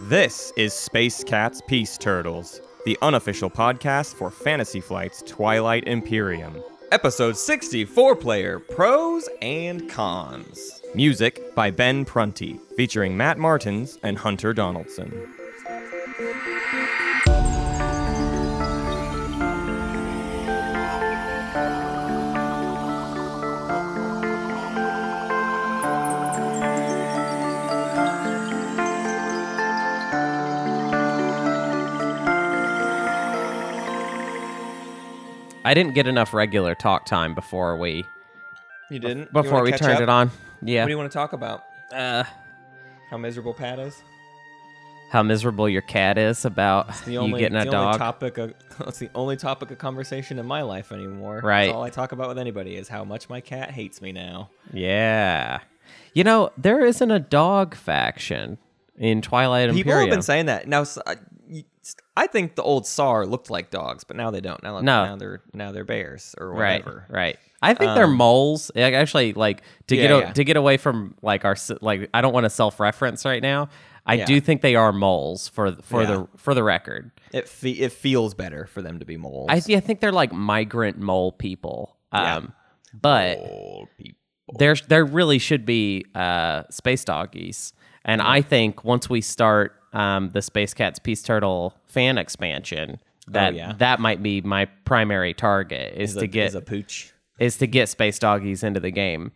This is Space Cats Peace Turtles, the unofficial podcast for Fantasy Flight's Twilight Imperium. Episode 64 player pros and cons. Music by Ben Prunty, featuring Matt Martins and Hunter Donaldson. I didn't get enough regular talk time before we You didn't? before we turned it on. Yeah. What do you want to talk about? uh, How miserable Pat is? how miserable your cat is about The you only, getting a the only dog. topic of, it's the only topic of conversation in my life anymore. Right. That's all I talk about with anybody is how much my cat hates me now. yeah. You know, there isn't a dog faction in Twilight People Imperium. have been saying that. Now, s- you- I think the old Saar looked like dogs, but now they don't. Now, No. now they're now they're bears or whatever. right. right. I think they're moles. Like, Actually, like to Yeah, get a, yeah. to get away from like our like I don't want to self reference right now. I Yeah. do think they are moles for for the for the record. It fe- it feels better for them to be moles. I, see. I think they're like migrant mole people. Yeah. Um, but Mole people. there there really should be uh, space doggies, and I think once we start um, the Space Cats Peace Turtle fan expansion, that Oh, yeah. that might be my primary target is, Is to a, get is a pooch. is to get space doggies into the game.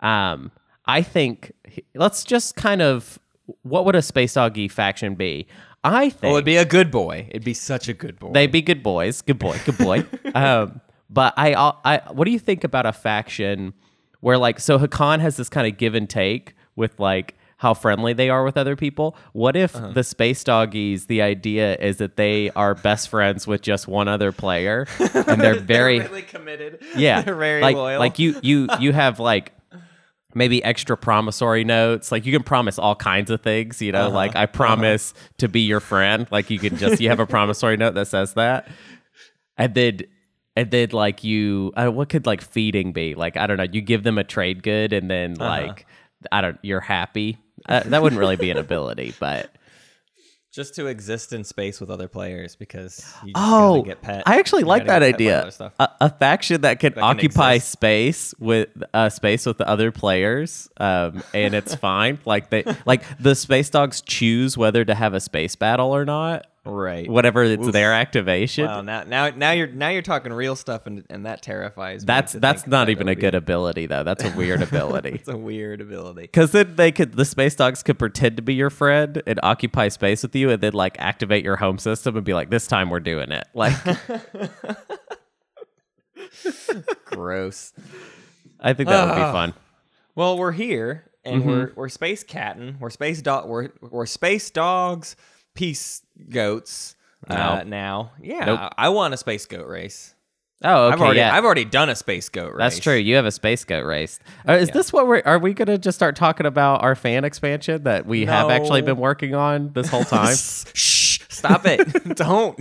Um, I think let's just kind of what would a space doggy faction be? I think Oh, it'd be a good boy. It'd be such a good boy. They'd be good boys. Good boy. Good boy. um, but I, I, what do you think about a faction where like, so Hacan has this kind of give and take with like how friendly they are with other people. What if Uh-huh. the space doggies, the idea is that they are best friends with just one other player and they're very, really committed. yeah, they're very like, loyal. like you, you, you have like, maybe extra promissory notes. Like you can promise all kinds of things, you know, Uh-huh. like I promise to be your friend. Like you can just you have a promissory note that says that. And then and then like you uh, what could like feeding be? Like I don't know, you give them a trade good and then Uh-huh. like I don't you're happy. Uh, that wouldn't really be an ability, but just to exist in space with other players because you just Oh, get pet. I actually You like that get pet by idea. A, a faction that can can occupy exist. space with uh, space with the other players, um, and it's fine. Like they, like the space dogs choose whether to have a space battle or not. Right. Whatever it's their activation. Wow, now now now you're now you're talking real stuff and and that terrifies me. that's that's not that even a would good ability though. That's a weird ability. It's a weird ability. Because then they could, the space dogs could pretend to be your friend and occupy space with you, and then like activate your home system and be like, "This time we're doing it." Like, Gross. I think that would be Ah. fun. Well, we're here and Mm-hmm. we're we're space catting. We're space dog. We're we're space dogs. Peace goats. Uh, No. now, yeah, Nope. I, want a space goat race. Oh, okay, I've already yeah. I've already done a space goat race. That's true. You have a space goat race. Uh, is this what we're? Are we gonna just start talking about our fan expansion that we have actually No. been working on this whole time? Shh! Stop it! Don't.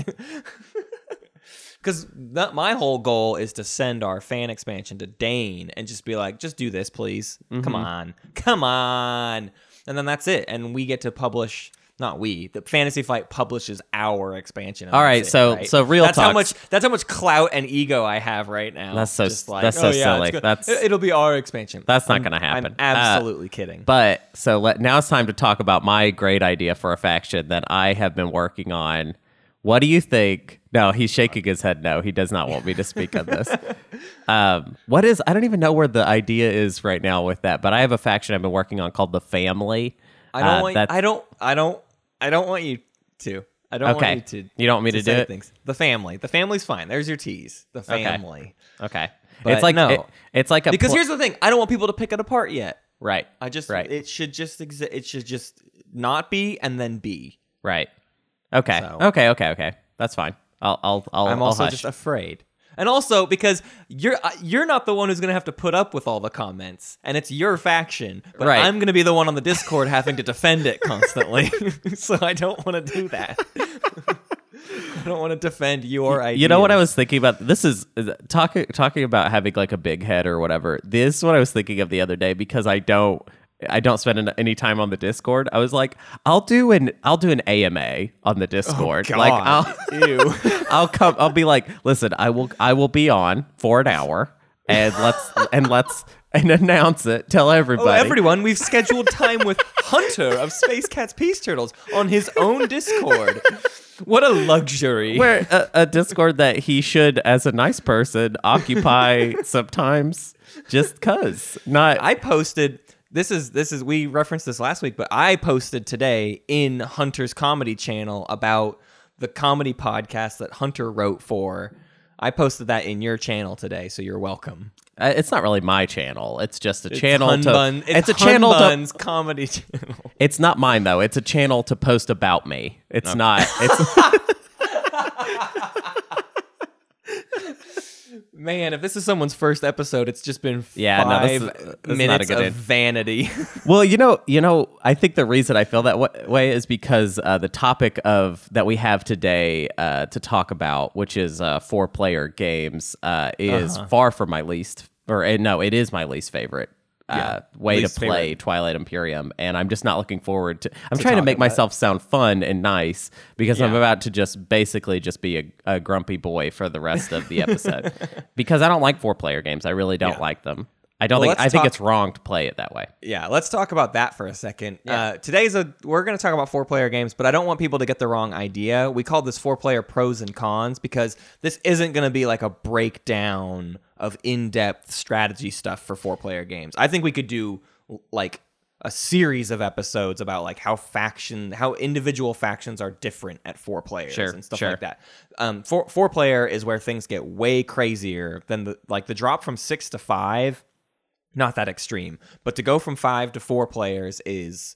Because my whole goal is to send our fan expansion to Dane and just be like, just do this, please. Mm-hmm. Come on, come on, and then that's it. And we get to publish. Not we. The Fantasy Flight publishes our expansion. All right, it, so- right? so real That's how much. That's how much clout and ego I have right now. That's so- like, that's so oh, yeah, silly. That's- It- it'll be our expansion. That's not I'm- gonna happen. I'm Uh, absolutely kidding. But so let, now it's time to talk about my great idea for a faction that I have been working on. What do you think? No, he's shaking his head. No, he does not want me to speak on this. Um, what is? I don't even know where the idea is right now with that. But I have a faction I've been working on called the Family. I don't Uh, want. I don't. I don't. I don't want you to. I don't Okay. want you to. You don't want me to do say it? Things. The family. The family's fine. There's your tease. The family. Okay, But it's like no. it- it's like a Because pl- here's the thing. I don't want people to pick it apart yet. right, I just. Right. It should just exist. It should just not be and then be. right. Okay, So- okay, okay, okay. That's fine. I'll I'll I'll. I'm I'll also hush. just afraid. And also because you're uh, you're not the one who's gonna have to put up with all the comments, and it's your faction. But Right. I'm gonna be the one on the Discord having to defend it constantly. so I don't want to do that. I don't want to defend your idea. You know what I was thinking about? This is talking talking about having like a big head or whatever. This is what I was thinking of the other day because I don't I don't spend any time on the Discord. I was like, I'll do an I'll do an AMA on the oh, Discord. like I'll Ew. I'll come I'll be like, listen, I will I will be on for an hour and let's and let's and announce it. Tell oh, everybody. Oh, everyone, we've scheduled time with Hunter of Space Cats Peace Turtles on his own Discord. What a luxury. Where a, a Discord that he should, as a nice person, occupy sometimes just cause. Not I posted this is this is we referenced this last week, but I posted today in Hunter's comedy channel about the comedy podcast that Hunter wrote for. I posted that in your channel today, so you're welcome. Uh, it's not really my channel. It's just a It's channel Hun to. Bun- it's, a channel to. Comedy channel. It's not mine though. It's a channel to post about me. It's not. It's Man, if this is someone's first episode, it's just been Yeah, no, five this is- this is not a minutes of in- vanity. well, you know, you know. I think the reason I feel that wa- way is because uh, the topic of that we have today uh, to talk about, which is uh, four-player games, uh, is Uh-huh. far from my least. Or uh, no, it is my least favorite. Uh, way to play favorite. Twilight Imperium, and I'm just not looking forward to. I'm trying to make about it. myself sound fun and nice because I'm about to just basically just be a, a grumpy boy for the rest of the episode because I don't like four player games. I really don't Yeah. like them. I don't Well, think I think talk- it's wrong to play it that way. Yeah, let's talk about that for a second. Uh, today's a we're going to talk about four player games, but I don't want people to get the wrong idea. We call this four player pros and cons because this isn't going to be like a breakdown of in depth strategy stuff for four player games. I think we could do like a series of episodes about like how faction how individual factions are different at four players Sure, and stuff sure. like that. Um, four four player is where things get way crazier than the like the drop from six to five not that extreme. But to go from five to four players is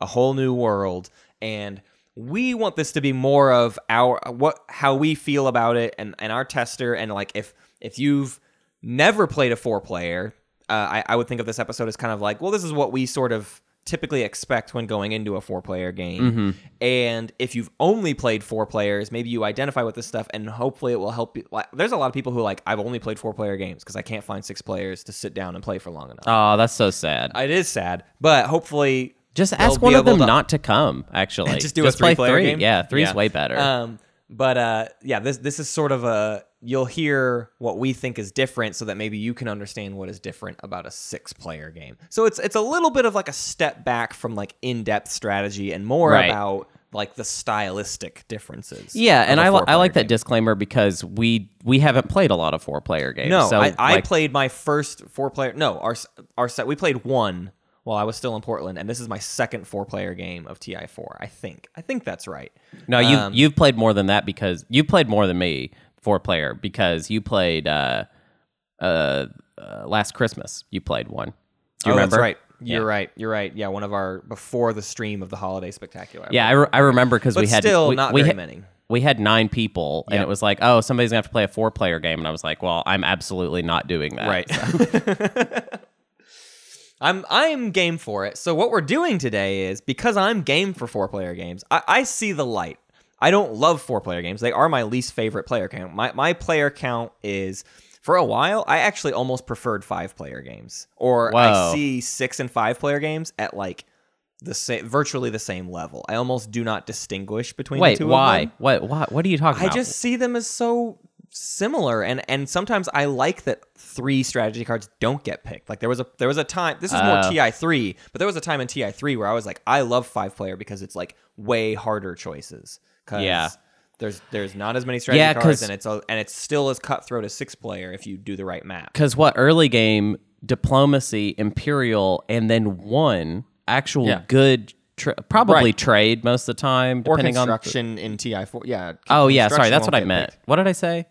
a whole new world, and we want this to be more of our what how we feel about it, and and our tester, and like if if you've never played a four player, uh, I I would think of this episode as kind of like, well, this is what we sort of typically expect when going into a four player game. And if you've only played four players, maybe you identify with this stuff and hopefully it will help you. Like, there's a lot of people who are like, I've only played four player games because I can't find six players to sit down and play for long enough. Oh, that's so sad. it is sad, but hopefully. just ask one of them to- not to come. Actually, just do a play three player three. game. Yeah, three's Yeah. way better. Um, but uh, yeah, this this is sort of a you'll hear what we think is different, so that maybe you can understand what is different about a six player game. So it's it's a little bit of like a step back from like in depth strategy and more Right. about like the stylistic differences. yeah, and I, li- I like that disclaimer because we we haven't played a lot of four player games. No, so I, I like, played my first four player. No, our our set we played one while I was still in Portland, and this is my second four player game of TI4. I think I think that's right. No, you Um, you've played more than that because you played more than me four player because you played uh, uh, uh, last Christmas. You played one. Do you oh, remember? That's right. You're Yeah. right. You're right. Yeah, one of our before the stream of the holiday spectacular. Yeah, I, re- I remember because we had still we, not we very had, many. We had nine people, and it was like, oh, somebody's gonna have to play a four player game, and I was like, well, I'm absolutely not doing that. Right. So. I'm I'm game for it. So what we're doing today is because I'm game for four player games, I, I see the light. I don't love four player games. They are my least favorite player count. My my player count is for a while, I actually almost preferred five player games. Or I see six and five player games at like the same virtually the same level. I almost do not distinguish between the Wait, two of why? What? What? What are you talking I about? I just see them as so similar and and sometimes I like that three strategy cards don't get picked. Like there was a there was a time this is more Oh. TI3, but there was a time in TI3 where I was like I love five player because it's like way harder choices cuz Yeah. there's there's not as many strategy Yeah, cards 'cause- and it's a, and it's still as cutthroat as six player if you do the right map. because what early game diplomacy, imperial, and then one actual Yeah. good, tra- probably Right. trade most of the time, Or depending on. construction in TI4. Yeah. Oh yeah, sorry, that's what I meant. picked. What did I say?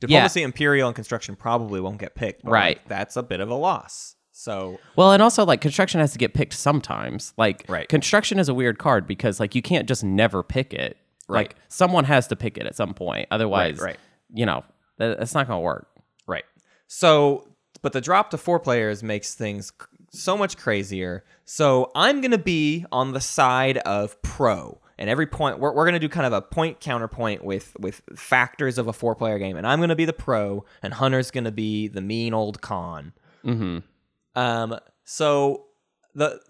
Diplomacy, imperial, and construction probably won't get picked. but, Right. like, that's a bit of a loss. So Well, and also like construction has to get picked sometimes. Like Right. construction is a weird card because like you can't just never pick it. Right. Like someone has to pick it at some point. Otherwise, right. you know, that's not going to work. Right. So, but the drop to four players makes things so much crazier. So I'm going to be on the side of pro. and every point we're, we're going to do kind of a point counterpoint with with factors of a four player game, and I'm going to be the pro, and Hunter's going to be the mean old con. Mm-hmm. Um, so the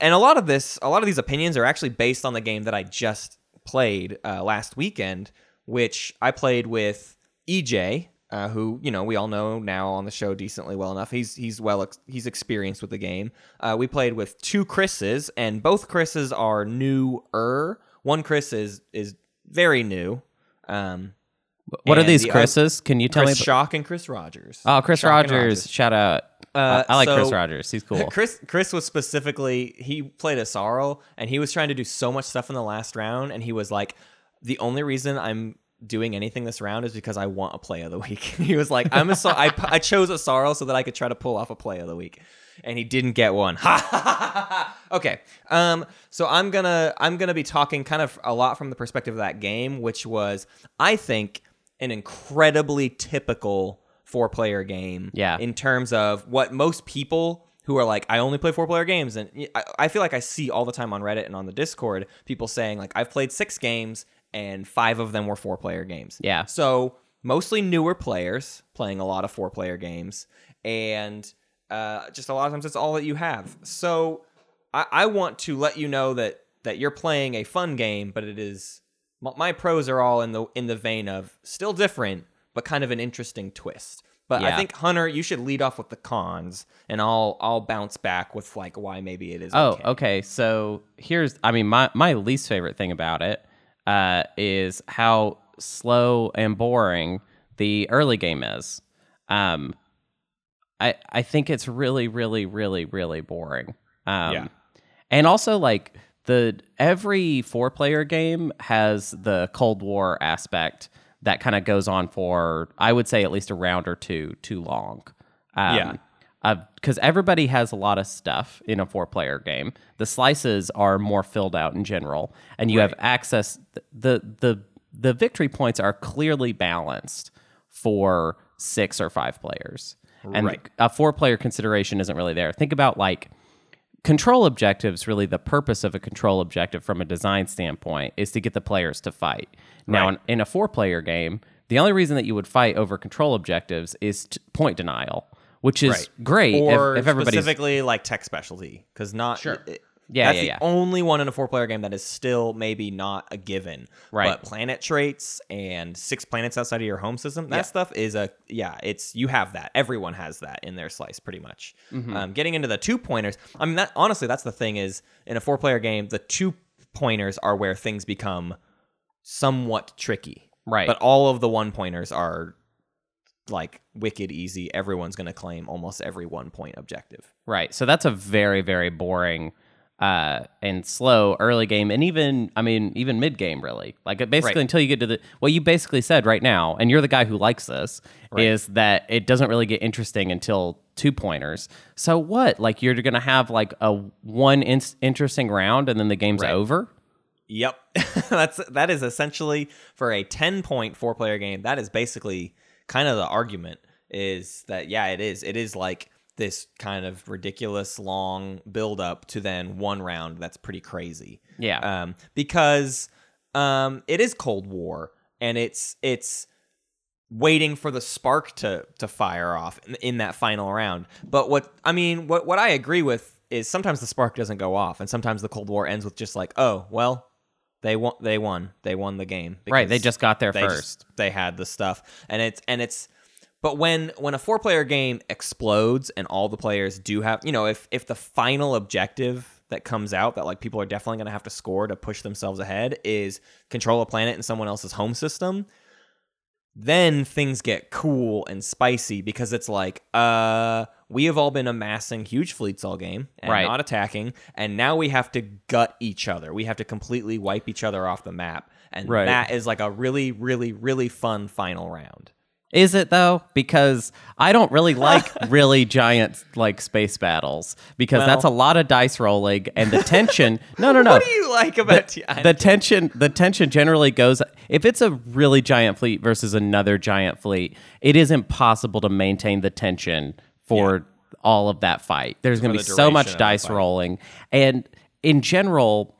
and a lot of this, a lot of these opinions are actually based on the game that I just played uh, last weekend, which I played with EJ, uh, who you know we all know now on the show decently well enough. He's he's well ex- he's experienced with the game. Uh, we played with two Chris's, and both Chris's are newer. One Chris is is very new. Um, What are these the Chris's? Can you tell Chris me? Shock and Chris Rogers. oh, Chris Shock and Rogers. Shout out. Uh, I like Chris Rogers. He's cool. Chris Chris was specifically he played a sorrow and he was trying to do so much stuff in the last round and he was like the only reason I'm doing anything this round is because I want a play of the week. he was like I'm a so- I, I chose a sorrow so that I could try to pull off a play of the week and he didn't get one. okay. Um so I'm to I'm going to be talking kind of a lot from the perspective of that game which was I think an incredibly typical four player game Yeah. in terms of what most people who are like, I only play four player games. And I, I feel like I see all the time on Reddit and on the Discord people saying, like, I've played six games and five of them were four player games. Yeah. So mostly newer players playing a lot of four player games. And uh, just a lot of times it's all that you have. So I, I want to let you know that that you're playing a fun game, but it is my, my pros are all in the in the vein of still different, but kind of an interesting twist. But I think Hunter, you should lead off with the cons, and I'll I'll bounce back with like why maybe it is. Oh, okay. okay. So here's, I mean, my my least favorite thing about it uh, is how slow and boring the early game is. Um, I I think it's really, really, really, really boring. Um, Yeah. and also like the every four player game has the Cold War aspect that kind of goes on for I would say at least a round or two too long. Um, Yeah. because everybody has a lot of stuff in a four player game. The slices are more filled out in general, and you have access. the the The victory points are clearly balanced for six or five players, and Right. a four player consideration isn't really there. Think about like control objectives. Really, the purpose of a control objective from a design standpoint is to get the players to fight. Now, Right. in, in a four player game, the only reason that you would fight over control objectives is t- point denial, which is Right. great if- or if, everybody's specifically like tech specialty because not Sure. it- Yeah, that's yeah, the yeah. only one in a four player game that is still maybe not a given Right. but planet traits and six planets outside of your home system that stuff is a yeah it's you have that everyone has that in their slice pretty much Mm-hmm. um, getting into the two pointers i mean that honestly that's the thing is in a four player game the two pointers are where things become somewhat tricky Right. but all of the one pointers are like wicked easy everyone's going to claim almost every one point objective Right. So that's a very, very boring uh, and slow early game, and even I mean even mid game really. Like basically Right. until you get to the what you basically said right now, and you're the guy who likes this, is that it doesn't really get interesting until two pointers. So what? Like you're gonna have like a one in- interesting round, and then the game's Right. over. Yep. That's that is essentially for a 10 point four player game. That is basically kind of the argument is that yeah, it is. It is like this kind of ridiculous long build up to then one round that's pretty crazy. Yeah. Um because um it is Cold War and it's it's waiting for the spark to to fire off in, in that final round. But what I mean, what what I agree with is sometimes the spark doesn't go off, and sometimes the Cold War ends with just like, oh well, they won, they won, they won the game. Right, they just got there they first. just- they had the stuff, and it's and it's. But when when a four player game explodes and all the players do have, you know, if if the final objective that comes out that like people are definitely going to have to score to push themselves ahead is control a planet in someone else's home system, then things get cool and spicy because it's like, uh, we have all been amassing huge fleets all game and Right. not attacking, and now we have to gut each other. We have to completely wipe each other off the map, and Right. that is like a really, really, really fun final round. Is it though? Because I don't really like really giant like space battles because Well- that's a lot of dice rolling and the tension. No, no, no. What do you like about the, the tension the tension generally goes if it's a really giant fleet versus another giant fleet it is impossible to maintain the tension for all of that fight there's going to be so much duration of the dice rolling and in general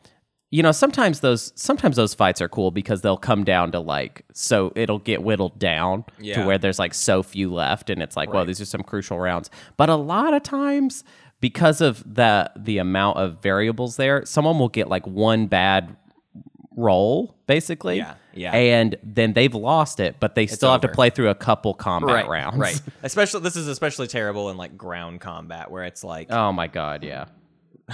you know, sometimes those sometimes those fights are cool because they'll come down to like so it'll get whittled down Yeah. to where there's like so few left and it's like, well, these are some crucial rounds. But a lot of times because of the the amount of variables there, someone will get like one bad roll basically. Yeah, yeah. And then they've lost it, but they still have to play through a couple combat rounds. Right. Especially this is especially terrible in like ground combat where it's like Oh my god, yeah.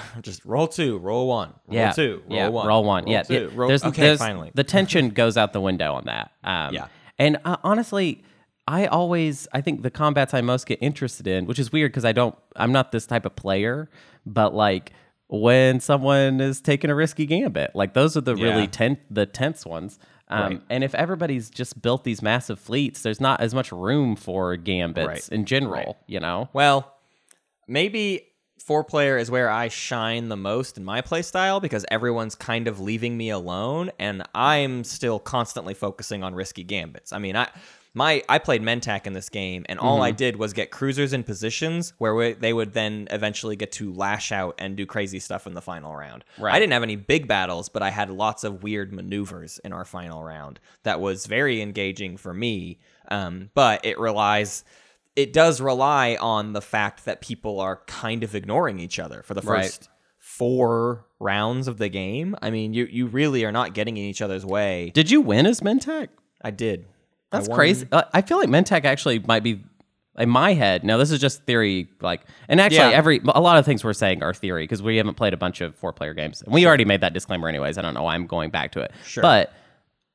just roll two, roll one, roll yeah, two, roll yeah, one, roll one. yeah, two, roll- There's, okay, there's- finally. the tension goes out the window on that. Um, Yeah. and uh, honestly, I always I think the combats I most get interested in, which is weird because I don't I'm not this type of player, but like when someone is taking a risky gambit, like those are the Yeah. really ten the tense ones. Um, Right. And if everybody's just built these massive fleets, there's not as much room for gambits Right. in general. Right. You know, Well, maybe four player is where I shine the most in my play style because everyone's kind of leaving me alone and I'm still constantly focusing on risky gambits. I mean, I my I played Mentak in this game and all Mm-hmm. I did was get cruisers in positions where we, they would then eventually get to lash out and do crazy stuff in the final round. Right. I didn't have any big battles, but I had lots of weird maneuvers in our final round that was very engaging for me. Um, but it relies it does rely on the fact that people are kind of ignoring each other for the Right. first four rounds of the game. I mean, you you really are not getting in each other's way. did you win as Mentak? I did. That's won- crazy. Uh, I feel like Mentak actually might be in my head. Now this is just theory, like, and actually Yeah. every a lot of things we're saying are theory because we haven't played a bunch of four player games. And we already made that disclaimer, anyways. I don't know why I'm going back to it. Sure. But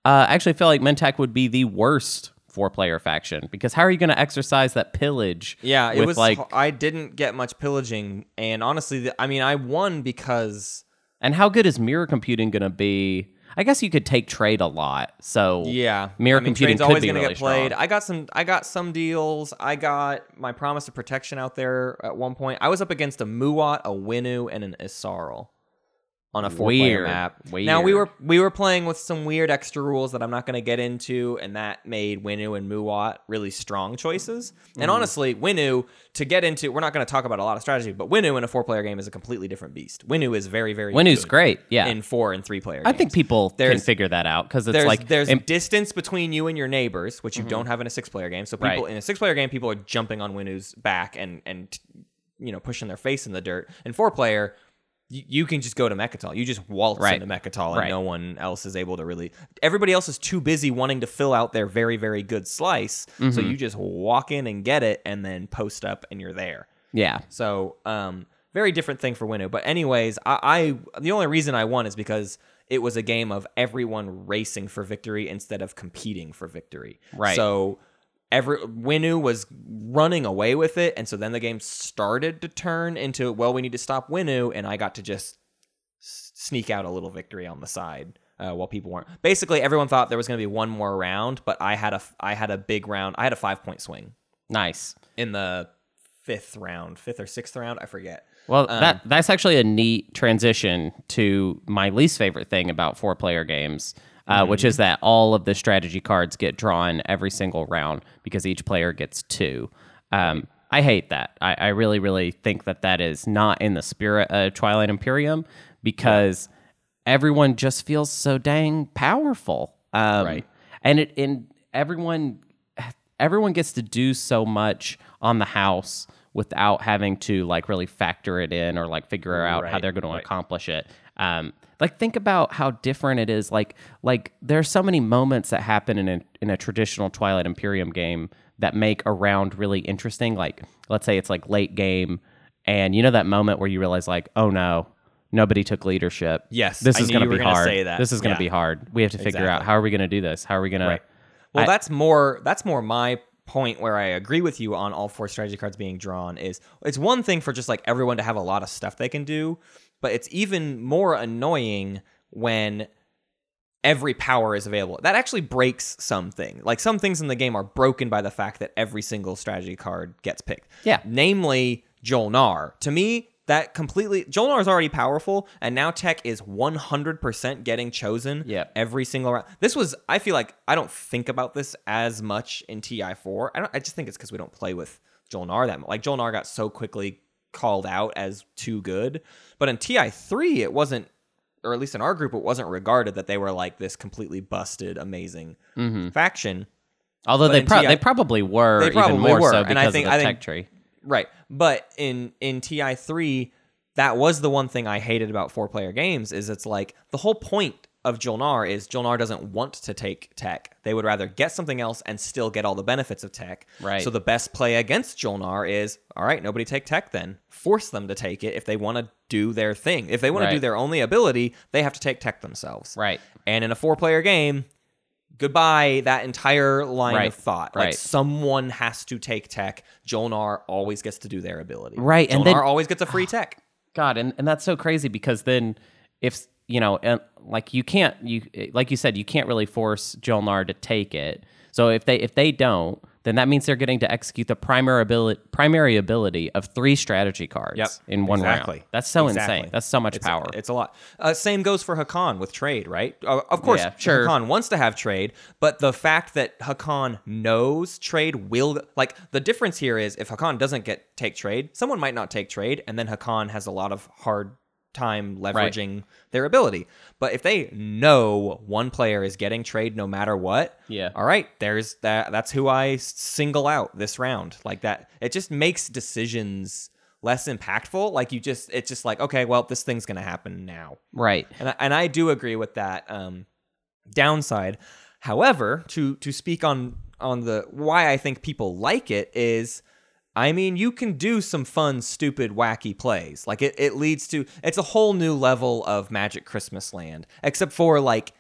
uh, I actually feel like Mentak would be the worst four player faction because how are you going to exercise that pillage? Yeah, it was like, I didn't get much pillaging and honestly, the- I mean, I won because and how good is mirror computing going to be? I guess you could take trade a lot. So Yeah, mirror I mean, computing could always be gonna really get played. strong. I got some. I got some deals. I got my promise of protection out there at one point. I was up against a Muaat, a Winnu, and an Yssaril on a four-player Weird. map. Now we were we were playing with some weird extra rules that I'm not going to get into, and that made Winnu and Muaat really strong choices. Mm-hmm. And honestly, Winnu to get into, we're not going to talk about a lot of strategy, but Winnu in a four-player game is a completely different beast. Winnu is very very Winnu's great. Yeah. in four and three-player. I think people can figure that out because it's there's like there's im- distance between you and your neighbors, which you don't have in a six player game. So people Mm-hmm. Right. in a six player game, people are jumping on Winnu's back and and you know pushing their face in the dirt. In four player, you, you can just go to Mecatol. You just waltz Right. into Mecatol, and Right. no one else is able to really. Everybody else is too busy wanting to fill out their very very good slice. So Mm-hmm. you just walk in and get it, and then post up, and you're there. yeah. So, um, very different thing for Winnu. But anyways, I, I the only reason I won is because it was a game of everyone racing for victory instead of competing for victory. Right. So every Winnu was running away with it, and so then the game started to turn into well, we need to stop Winnu, and I got to just sneak out a little victory on the side. Uh, while people weren't, basically everyone thought there was going to be one more round, but I had a I had a big round. I had a five point swing Nice. in the fifth round, fifth or sixth round, I forget. Well, Um, that that's actually a neat transition to my least favorite thing about four player games, uh, Mm-hmm. which is that all of the strategy cards get drawn every single round because each player gets two. Um, I hate that. I, I really, really think that that is not in the spirit of Twilight Imperium because everyone just feels so dang powerful. Um, Right. And it and everyone everyone gets to do so much on the house without having to like really factor it in or like figure out how they're going to accomplish it. Um, like think about how different it is. Like like there are so many moments that happen in a in a traditional Twilight Imperium game that make a round really interesting. Like let's say it's like late game, and you know that moment where you realize like oh no. Nobody took leadership. Yes, this I is going to be gonna hard. This is going to Yeah. be hard. We have to figure out how are we going to do this? How are we going Right. to? Well, I- that's more that's more my point where I agree with you on all four strategy cards being drawn is it's one thing for just like everyone to have a lot of stuff they can do, but it's even more annoying when every power is available. That actually breaks something. Like some things in the game are broken by the fact that every single strategy card gets picked. Yeah. Namely Jolnar. To me, that completely Jolnar is already powerful, and now Tech is 100% getting chosen Yep. every single round. This was, I feel like I don't think about this as much in TI4. I don't. I just think it's because we don't play with Jolnar that much. Like Jolnar got so quickly called out as too good, but in TI3 it wasn't or at least in our group, it wasn't regarded that they were like this completely busted, amazing mm-hmm. faction. Although But they pro- TI they probably were They even probably more were, so and because I think- of the I tech tree. Right. But in in TI three, that was the one thing I hated about four player games is it's like the whole point of Jolnar is Jolnar doesn't want to take tech. They would rather get something else and still get all the benefits of tech. Right. So the best play against Jolnar is all right, nobody take tech then. Force them to take it if they want to do their thing. If they want to do their only ability, they have to take tech themselves. Right. And in a four player game, goodbye that entire line Right. of thought. Like Right. someone has to take tech. Jolnar always gets to do their ability. Right, Jolnar and then- always gets a free tech. God, and, and that's so crazy because then if you know, and like you can't you like you said, you can't really force Jolnar to take it. So if they if they don't, then that means they're getting to execute the primary ability primary ability of three strategy cards Yep. in one exactly. round. That's so Exactly. insane. That's so much It's- power. It's a lot. Uh, same goes for Hacan with trade, right? Uh, of course, Yeah, sure. Hacan wants to have trade, but the fact that Hacan knows trade will like the difference here is if Hacan doesn't get take trade, someone might not take trade, and then Hacan has a lot of hard time leveraging their ability. But if they know one player is getting trade no matter what, Yeah. all right, there's that. That's who I single out this round. Like that, it just makes decisions less impactful. Like you just, it's just like, okay, well, this thing's gonna happen now. right. And I, and I do agree with that um, downside. However, to to speak on on the why I think people like it is, I mean, you can do some fun, stupid, wacky plays. Like it, it leads to it's a whole new level of Magic Christmas Land, except for like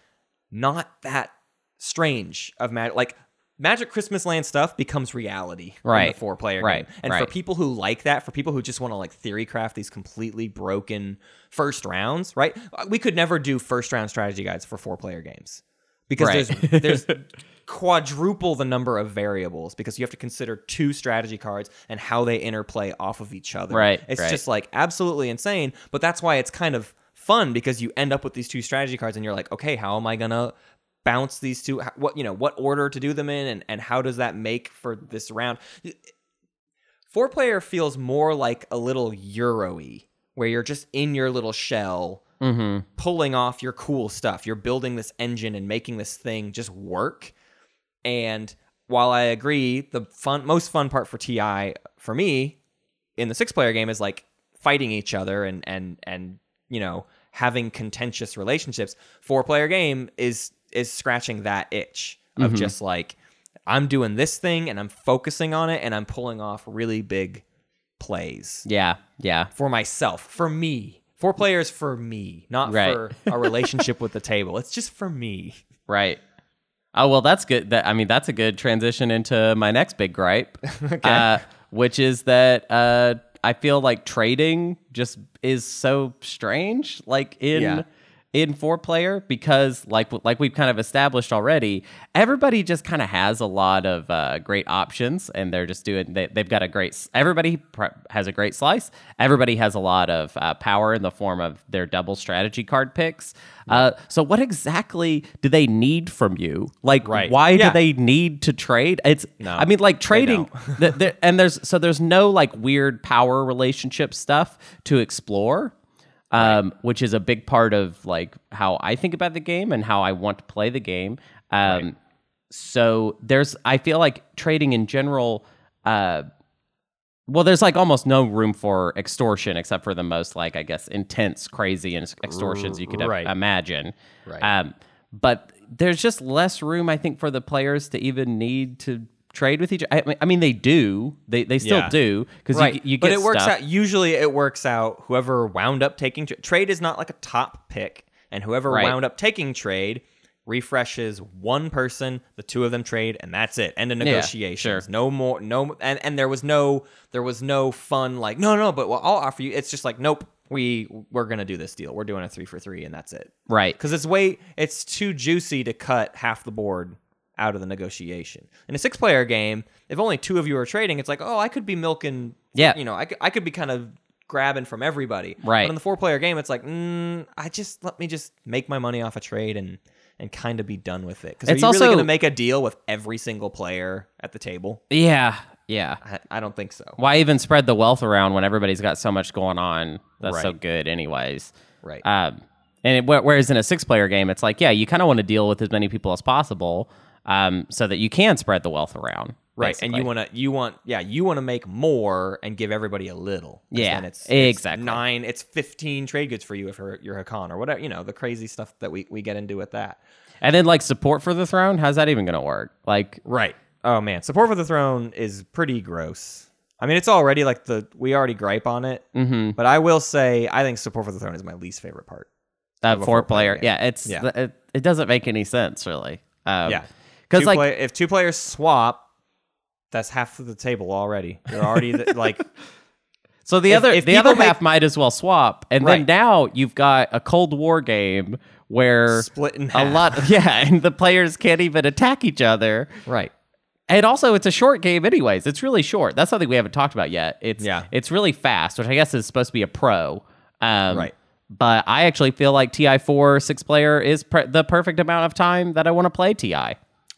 not that strange of magic. Like Magic Christmas Land stuff becomes reality in Right. the four player Right. game. And for people who like that, for people who just want to like theory craft these completely broken first rounds, right? We could never do first round strategy guides for four player games because Right. there's there's quadruple the number of variables because you have to consider two strategy cards and how they interplay off of each other. Right, It's right. just like absolutely insane, but that's why it's kind of fun because you end up with these two strategy cards and you're like, okay, how am I gonna bounce these two? What you know, what order to do them in, and and how does that make for this round? Four player feels more like a little Euro-y, where you're just in your little shell Mm-hmm. pulling off your cool stuff. You're building this engine and making this thing just work. And while I agree, the fun, most fun part for TI for me in the six player game is like fighting each other and and and you know having contentious relationships. Four player game is is scratching that itch of just like I'm doing this thing and I'm focusing on it and I'm pulling off really big plays Yeah. Yeah. for myself, for me. Four players for me, not Right. for a relationship with the table. It's just for me. Right. Oh well, that's good. That I mean, that's a good transition into my next big gripe, uh, which is that uh, I feel like trading just is so strange, like in Yeah. In four player, because like like we've kind of established already, everybody just kind of has a lot of uh, great options, and they're just doing. They, they've got a great. Everybody pr- has a great slice. Everybody has a lot of uh, power in the form of their double strategy card picks. Uh, so what exactly do they need from you? Like, Right. why Yeah. do they need to trade? It's. No, I mean, like trading, th- there, and there's so there's no like weird power relationship stuff to explore. Um, which is a big part of like how I think about the game and how I want to play the game. Um, so there's I feel like trading in general uh well there's like almost no room for extortion except for the most like I guess intense crazy and extortions you could Right. imagine. Right. Um but there's just less room I think for the players to even need to trade with each other? I mean they do. They they still Yeah. do cuz right. you, you but it works stuff. out. Usually it works out. Whoever wound up taking tra- trade is not like a top pick. And whoever Right. wound up taking trade refreshes one person, the two of them trade, and that's it. End of negotiations. sure. No more no and, and there was no there was no fun like, no, no, but well, I'll offer you. It's just like, nope, we we're gonna do this deal. We're doing a three for three and that's it. right. because it's way it's too juicy to cut half the board out of the negotiation. In a six player game, if only two of you are trading, it's like, oh, I could be milking. Yeah. you know, I could, I could be kind of grabbing from everybody. Right. But in the four player game, it's like, mm, I just let me just make my money off a trade and and kind of be done with it. Because are It's you really going to make a deal with every single player at the table? Yeah. Yeah. I, I don't think so. Why even spread the wealth around when everybody's got so much going on? That's so good, anyways. Right. Um, And it, whereas in a six player game, it's like, yeah, you kind of want to deal with as many people as possible um, so that you can spread the wealth around. Right, and you want to you want yeah you want to make more and give everybody a little. Yeah, then it's, it's exactly. nine. It's fifteen trade goods for you if you're, you're Hacan or whatever. You know the crazy stuff that we, we get into with that. And then like support for the throne, how's that even going to work? Like, Right. Oh man, support for the throne is pretty gross. I mean, it's already like the we already gripe on it, mm-hmm. but I will say I think support for the throne is my least favorite part. that four four-player player, yeah, it's Yeah. It, it doesn't make any sense really. Um, yeah, because like play- if two players swap, that's half of the table already. You're already the, like So the If- other if the other people half might as well swap, and Right. then now you've got a Cold War game where split in a half. lot, yeah, and the players can't even attack each other. Right. And also, it's a short game, anyways. It's really short. That's something we haven't talked about yet. It's Yeah. it's really fast, which I guess is supposed to be a pro. Um, Right. But I actually feel like Ti four six player is per- the perfect amount of time that I want to play Ti.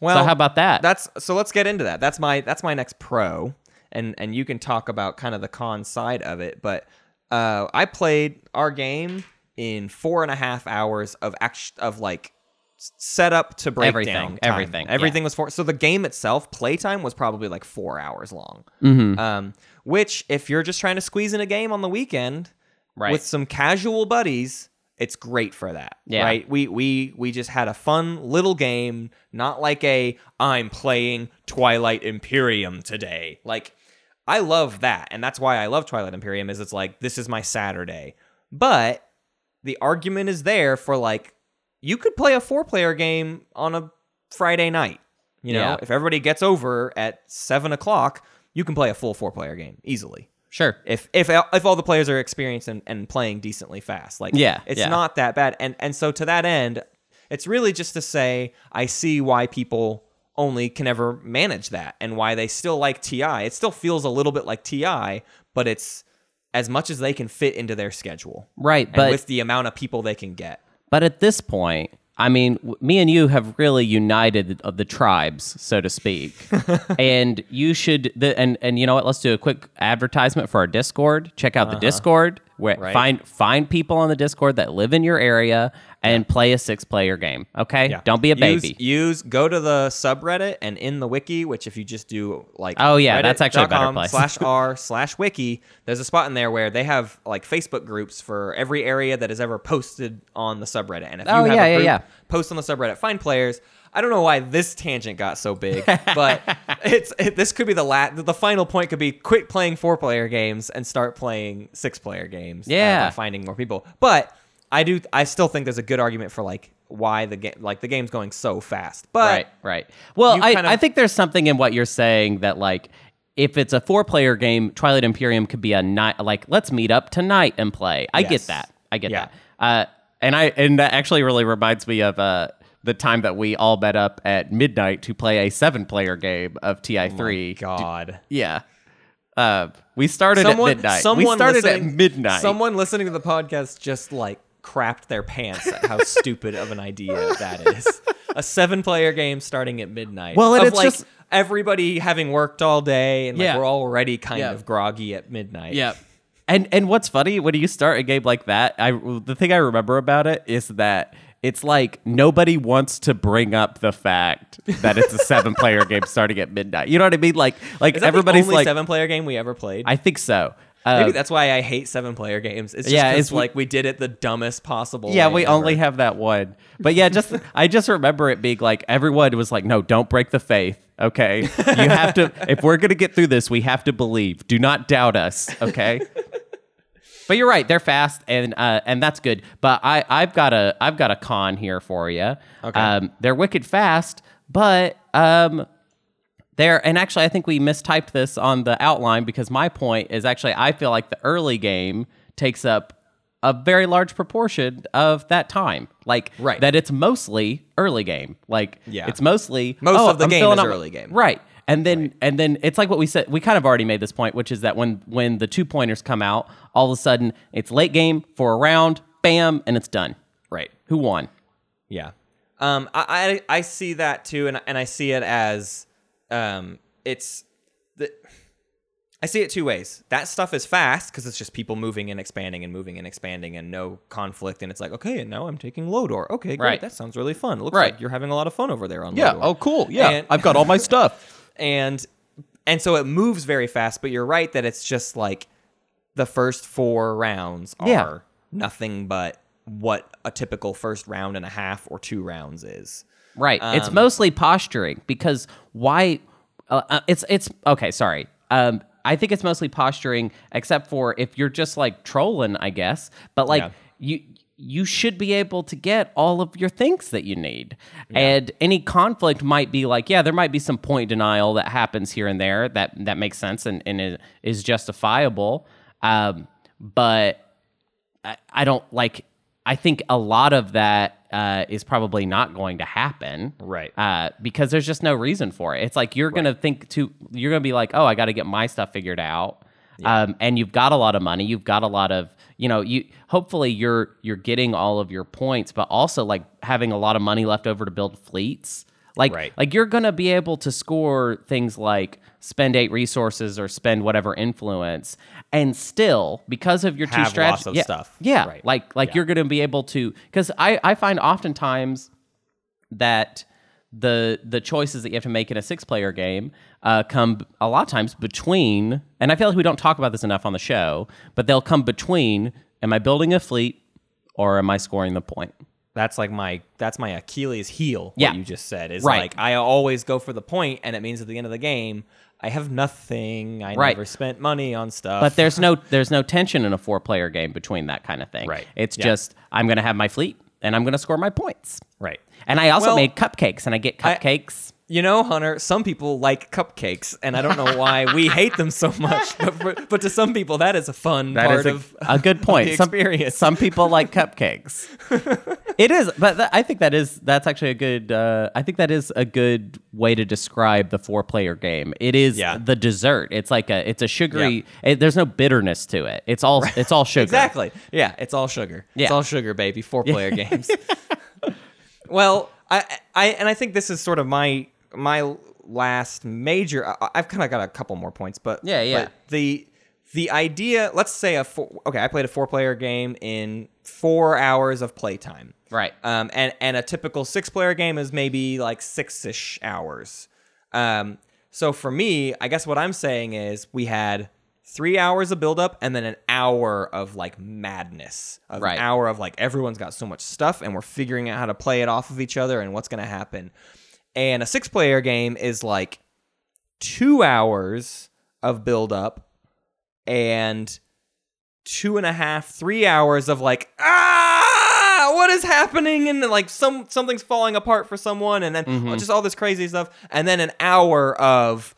Well, so how about that? That's so. Let's get into that. That's my that's my next pro, and and you can talk about kind of the con side of it. But uh, I played our game in four and a half hours of act of like setup to breakdown. Everything, time. everything, yeah. everything was four. So the game itself, playtime was probably like four hours long. Mm-hmm. Um, which if you're just trying to squeeze in a game on the weekend, Right. with some casual buddies, it's great for that. Yeah. Right. We we we just had a fun little game, not like a I'm playing Twilight Imperium today. Like I love that, and that's why I love Twilight Imperium. Is it's like this is my Saturday, but the argument is there for like you could play a four player game on a Friday night. You know, Yeah. if everybody gets over at seven o'clock, you can play a full four player game easily sure. if if if all the players are experienced and, and playing decently fast like Yeah, it's yeah. not that bad and and so to that end it's really just to say i see why people only can ever manage that and why they still like ti it still feels a little bit like ti but it's as much as they can fit into their schedule Right, and but with the amount of people they can get But at this point, I mean, w- me and you have really united of the tribes, so to speak. and you should, the, and and you know what? Let's do a quick advertisement for our Discord. Check out the uh-huh. Discord. Where. Right. find find people on the Discord that live in your area and play a six player game. Okay, yeah don't be a baby. use go to the subreddit and in the wiki which if you just do like Oh, yeah, that's actually a better place. slash r slash wiki there's a spot in there where they have like facebook groups for every area that is ever posted on the subreddit and if you Oh, have yeah, a yeah, yeah. post on the subreddit find players I don't know why this tangent got so big, but it's it, this could be the la- the final point could be quit playing four player games and start playing six player games. uh, Yeah. by finding more people. But I do I still think there's a good argument for like why the game like the game's going so fast. But right, right. Well, I, kind of- I think there's something in what you're saying that like if it's a four player game, Twilight Imperium could be a night like let's meet up tonight and play. I Yes. get that. I get Yeah. that. Uh, and I and that actually really reminds me of uh the time that we all met up at midnight to play a seven player game of TI3. God. Yeah. Uh, we started Someone, at midnight. someone we started at midnight. Someone listening to the podcast just like crapped their pants at how stupid of an idea that is. A seven player game starting at midnight. Well, it's like just- everybody having worked all day and like Yeah. we're already kind Yeah. of groggy at midnight. Yeah. And and what's funny when you start a game like that, I the thing I remember about it is that it's like nobody wants to bring up the fact that it's a seven player game starting at midnight. You know what I mean? Like like everybody's the only like seven player game we ever played? I think so. Uh, Maybe that's why I hate seven player games. It's just Yeah, it's- like we did it the dumbest possible. yeah, we ever. only have that one. But yeah, just I just remember it being like everyone was like, "No, don't break the faith." Okay, you have to. If we're gonna get through this, we have to believe. Do not doubt us. Okay. But you're right; they're fast, and uh, and that's good. But I I've got a I've got a con here for you. Okay. Um, they're wicked fast, but um, they're and actually i think we mistyped this on the outline because my point is actually i feel like the early game takes up a very large proportion of that time like Right. that it's mostly early game like Yeah. it's mostly Most oh, of the I'm game is up- early game. right and then and then it's like what we said we kind of already made this point which is that when when the two pointers come out all of a sudden it's late game for a round bam and it's done right. who won Yeah. Um, I, I I see that too, and and I see it as um, it's the. I see it two ways. That stuff is fast because it's just people moving and expanding and moving and expanding and no conflict. And it's like, okay, and now I'm taking Lodor. Okay, great. Right. That sounds really fun. It looks Right. like you're having a lot of fun over there on Yeah. Lodor. Oh, cool. Yeah. And- I've got all my stuff. and and so it moves very fast. But you're right that it's just like the first four rounds are Yeah. nothing but what a typical first round and a half or two rounds is. Right. it's Um, mostly posturing because why? Uh, uh, it's it's okay. Sorry. Um, I think it's mostly posturing, except for if you're just like trolling, I guess. But like Yeah. you. You should be able to get all of your things that you need. Yeah. And any conflict might be like, yeah, there might be some point denial that happens here and there that that makes sense and, and is justifiable. Um, but I, I don't like. I think a lot of that uh, is probably not going to happen, Right. Uh, because there's just no reason for it. It's like you're gonna think to you're gonna be like, oh, I got to get my stuff figured out, um, and you've got a lot of money, you've got a lot of you know you hopefully you're you're getting all of your points, but also like having a lot of money left over to build fleets. Like, Right. like you're gonna be able to score things like spend eight resources or spend whatever influence, and still because of your two strategies, yeah, stuff. yeah, Right. like like you're gonna be able to because I I find oftentimes that the the choices that you have to make in a six player game uh, come a lot of times between and I feel like we don't talk about this enough on the show, but they'll come between am I building a fleet or am I scoring the point? That's like my that's my Achilles heel. Yeah. What you just said is Right. like I always go for the point, and it means at the end of the game I have nothing. I Right. never spent money on stuff. But there's no there's no tension in a four player game between that kind of thing. Right. It's Yeah. just I'm gonna have my fleet and I'm gonna score my points. right. And I also Well, made cupcakes and I get I- cupcakes. You know, Hunter, some people like cupcakes, and I don't know why we hate them so much. But, for, but to some people, that is a fun That part is a, of a good point. the some, experience. some people like cupcakes. it is, but th- I think that is that's actually a good. Uh, I think that is a good way to describe the four player game. It is Yeah. the dessert. It's like a it's a sugary. It, there's no bitterness to it. It's all it's all sugar. Exactly. Yeah, it's all sugar. Yeah. It's all sugar, baby. Four player games. well, I, I, and I think this is sort of my my last major. I, I've kind of got a couple more points, but Yeah, yeah. but the the idea. Let's say a four, okay. I played a four player game in four hours of playtime. Right. Um, and and a typical six player game is maybe like six ish hours. Um, so for me, I guess what I'm saying is we had three hours of build up and then an hour of like madness. Of Right. An hour of like everyone's got so much stuff and we're figuring out how to play it off of each other and what's gonna happen. And a six player game is like two hours of build up and two and a half, three hours of like, ah, what is happening? And like some something's falling apart for someone, and then Mhm. just all this crazy stuff, and then an hour of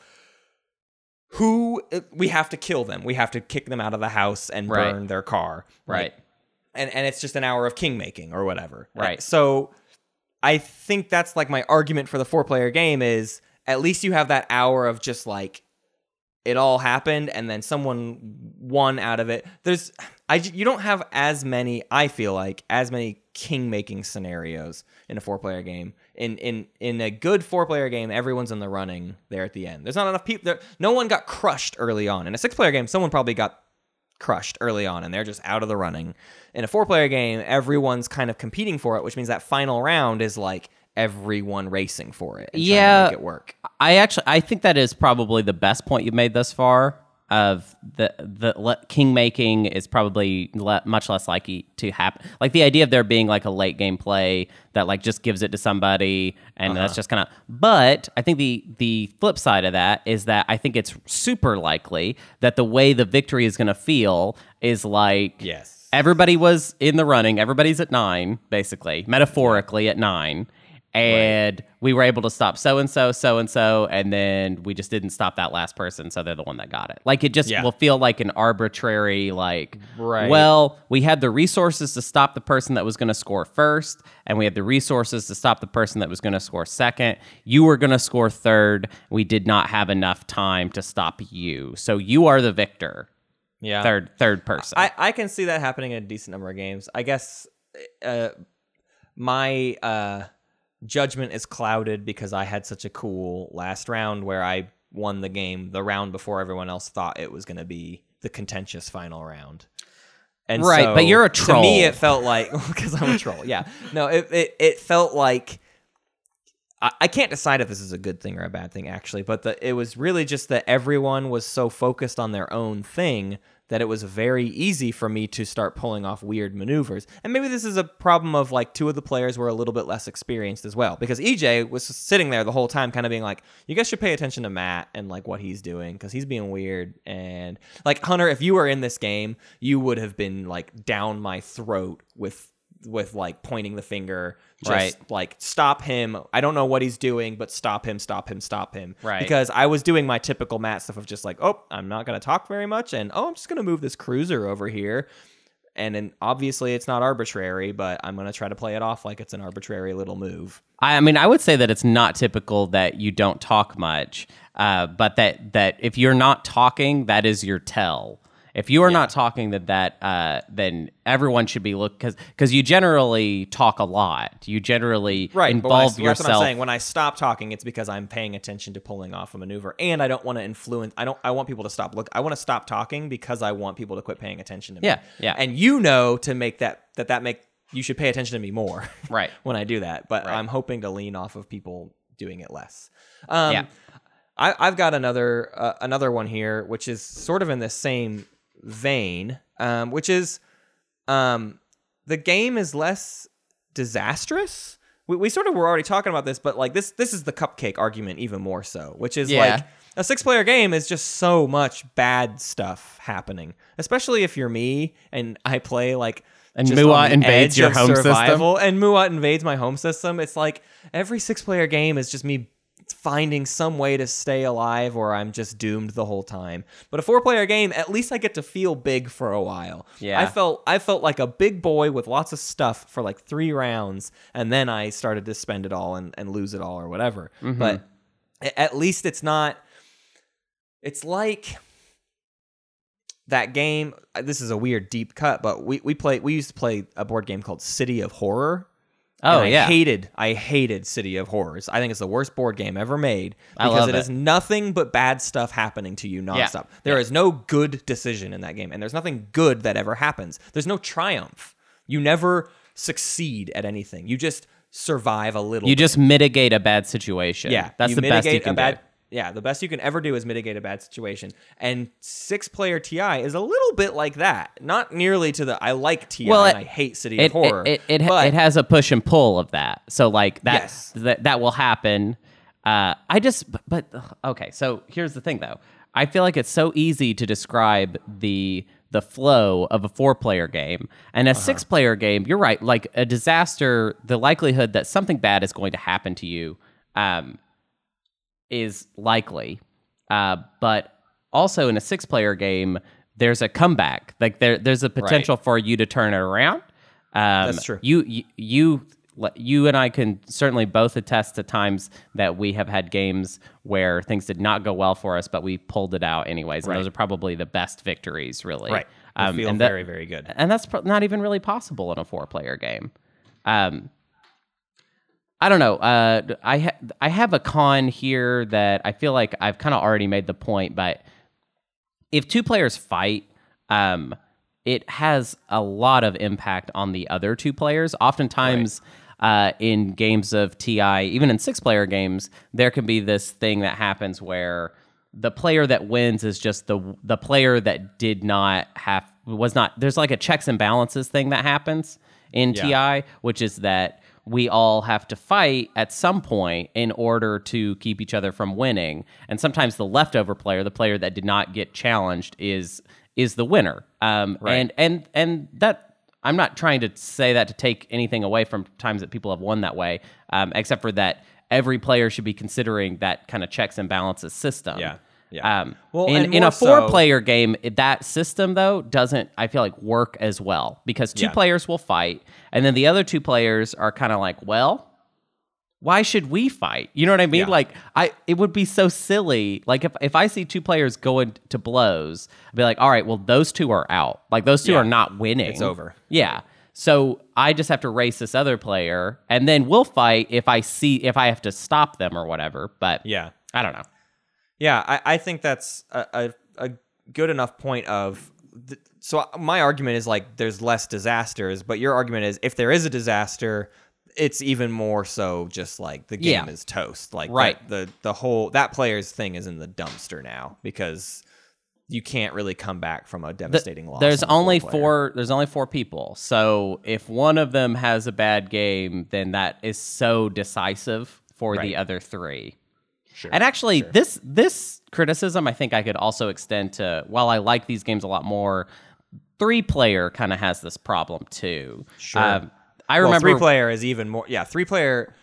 who we have to kill them. We have to kick them out of the house and Right. burn their car. Right. And and it's just an hour of king making or whatever. Right. So I think that's like my argument for the four player game is at least you have that hour of just like it all happened and then someone won out of it. There's I you don't have as many I feel like as many king making scenarios in a four player game. In in in a good four player game, everyone's in the running there at the end. There's not enough people there. No one got crushed early on. In a six player game, someone probably got crushed early on and they're just out of the running. In a four player game, everyone's kind of competing for it, which means that final round is like everyone racing for it Yeah. to make it work. I actually I think that is probably the best point you've made thus far. Of the the le- king making is probably le- much less likely to happen. Like the idea of there being like a late game play that like just gives it to somebody and Uh-huh. that's just kind of. But I think the the flip side of that is that I think it's super likely that the way the victory is going to feel is like Yes. everybody was in the running. Everybody's at nine, basically, metaphorically at nine. And we were able to stop so and so, so and so, and then we just didn't stop that last person, so they're the one that got it. Like it just Yeah. will feel like an arbitrary, like, Right. well, we had the resources to stop the person that was going to score first, and we had the resources to stop the person that was going to score second. You were going to score third. We did not have enough time to stop you, so you are the victor. Yeah. Third, third person. I, I can see that happening in a decent number of games. I guess uh, my uh, judgment is clouded because I had such a cool last round where I won the game the round before everyone else thought it was going to be the contentious final round. And Right, so, but you're a troll. To me, it felt like because I'm a troll. Yeah, no, it it, it felt like I, I can't decide if this is a good thing or a bad thing actually, but the, it was really just that everyone was so focused on their own thing that it was very easy for me to start pulling off weird maneuvers. And maybe this is a problem of like two of the players were a little bit less experienced as well because EJ was sitting there the whole time kind of being like, you guys should pay attention to Matt and like what he's doing because he's being weird and like Hunter, if you were in this game, you would have been like down my throat with with like pointing the finger just Right. like stop him i don't know what he's doing but stop him stop him stop him Right. because i was doing my typical matt stuff of just like oh i'm not going to talk very much and oh i'm just going to move this cruiser over here and then obviously it's not arbitrary but i'm going to try to play it off like it's an arbitrary little move I mean, I would say that it's not typical that you don't talk much, uh, but that that if you're not talking, that is your tell. If you are not talking, that that uh, then everyone should be look because because you generally talk a lot. You generally but when I- involve that's what i'm yourself. saying when i stop talking it's because i'm paying attention to pulling off a maneuver and i don't want to influence i don't i want people to stop look i want to stop talking because i want people to quit paying attention to me Yeah, yeah. and you know to make that that that make you should pay attention to me more Right. when i do that but Right. i'm hoping to lean off of people doing it less um Yeah. I, I've got another uh, another one here, which is sort of in the same vein, um, which is um, the game is less disastrous. We, we sort of were already talking about this, but like this this is the cupcake argument even more so, which is Yeah. like a six player game is just so much bad stuff happening, especially if you're me and I play like. And Muaat invades your home system. survival, and Muaat invades my home system. It's like every six player game is just me finding some way to stay alive or I'm just doomed the whole time. But a four player game, at least I get to feel big for a while. Yeah. I felt I felt like a big boy with lots of stuff for like three rounds, and then I started to spend it all and, and lose it all or whatever. Mm-hmm. But at least it's not it's like that game this is a weird deep cut but we, we play we used to play a board game called city of horror Oh, I yeah. hated I hated City of Horrors. I think it's the worst board game ever made I because love it it. is nothing but bad stuff happening to you nonstop. There is no good decision in that game, and there's nothing good that ever happens. There's no triumph. You never succeed at anything. You just survive a little. you bit. just mitigate a bad situation. yeah, that's the best you can a bad, do. Yeah, the best you can ever do is mitigate a bad situation. And six player TI is a little bit like that. Not nearly to the I like TI Well, and I hate City It of Horror. it it, it, it has a push and pull of that. So like that Yes. that that will happen. Uh, I just but, but okay. So here's the thing though. I feel like it's so easy to describe the the flow of a four player game and a Uh-huh. six player game. You're right. Like a disaster, the likelihood that something bad is going to happen to you um, is likely. Uh, but also in a six player game, there's a comeback. Like there, there's a potential for you to turn it around. Um, That's true. You, you, you, you and I can certainly both attest to times that we have had games where things did not go well for us, but we pulled it out anyways. And Right. those are probably the best victories, really. right. I Um, feel and that- very, very good. and that's not even really possible in a four player game. Um, I don't know. Uh, I ha- I have a con here that I feel like I've kind of already made the point, but if two players fight, um, it has a lot of impact on the other two players. Oftentimes, uh, in games of TI, even in six player games, there can be this thing that happens where the player that wins is just the the player that did not have was not there's like a checks and balances thing that happens in Yeah. TI, which is that we all have to fight at some point in order to keep each other from winning. And sometimes the leftover player, the player that did not get challenged, is is the winner. Um, And and and that I'm not trying to say that to take anything away from times that people have won that way, um, except for that every player should be considering that kind of checks and balances system. Yeah. Yeah. Um, Well, in, in a so- four-player game, that system though doesn't I feel like work as well because two Yeah. players will fight, and then the other two players are kind of like, well, why should we fight? You know what I mean? Yeah. Like I, it would be so silly. Like if if I see two players going to blows, I'd be like, all right, well those two are out. Like those two Yeah. are not winning. It's over. Yeah. So I just have to race this other player, and then we'll fight if I see if I have to stop them or whatever. But Yeah. I don't know. Yeah, I, I think that's a, a, a good enough point of. Th- so my argument is like there's less disasters, but your argument is if there is a disaster, it's even more so just like the game Yeah. is toast. Like Right. the, the the whole that player's thing is in the dumpster now because you can't really come back from a The- devastating loss. there's on only four there's only four people so if one of them has a bad game then that is so decisive for the other three Sure, and actually sure. this this criticism i think i could also extend to while i like these games a lot more three player kind of has this problem too Sure. Um, i well, remember three player is even more. Yeah, three player.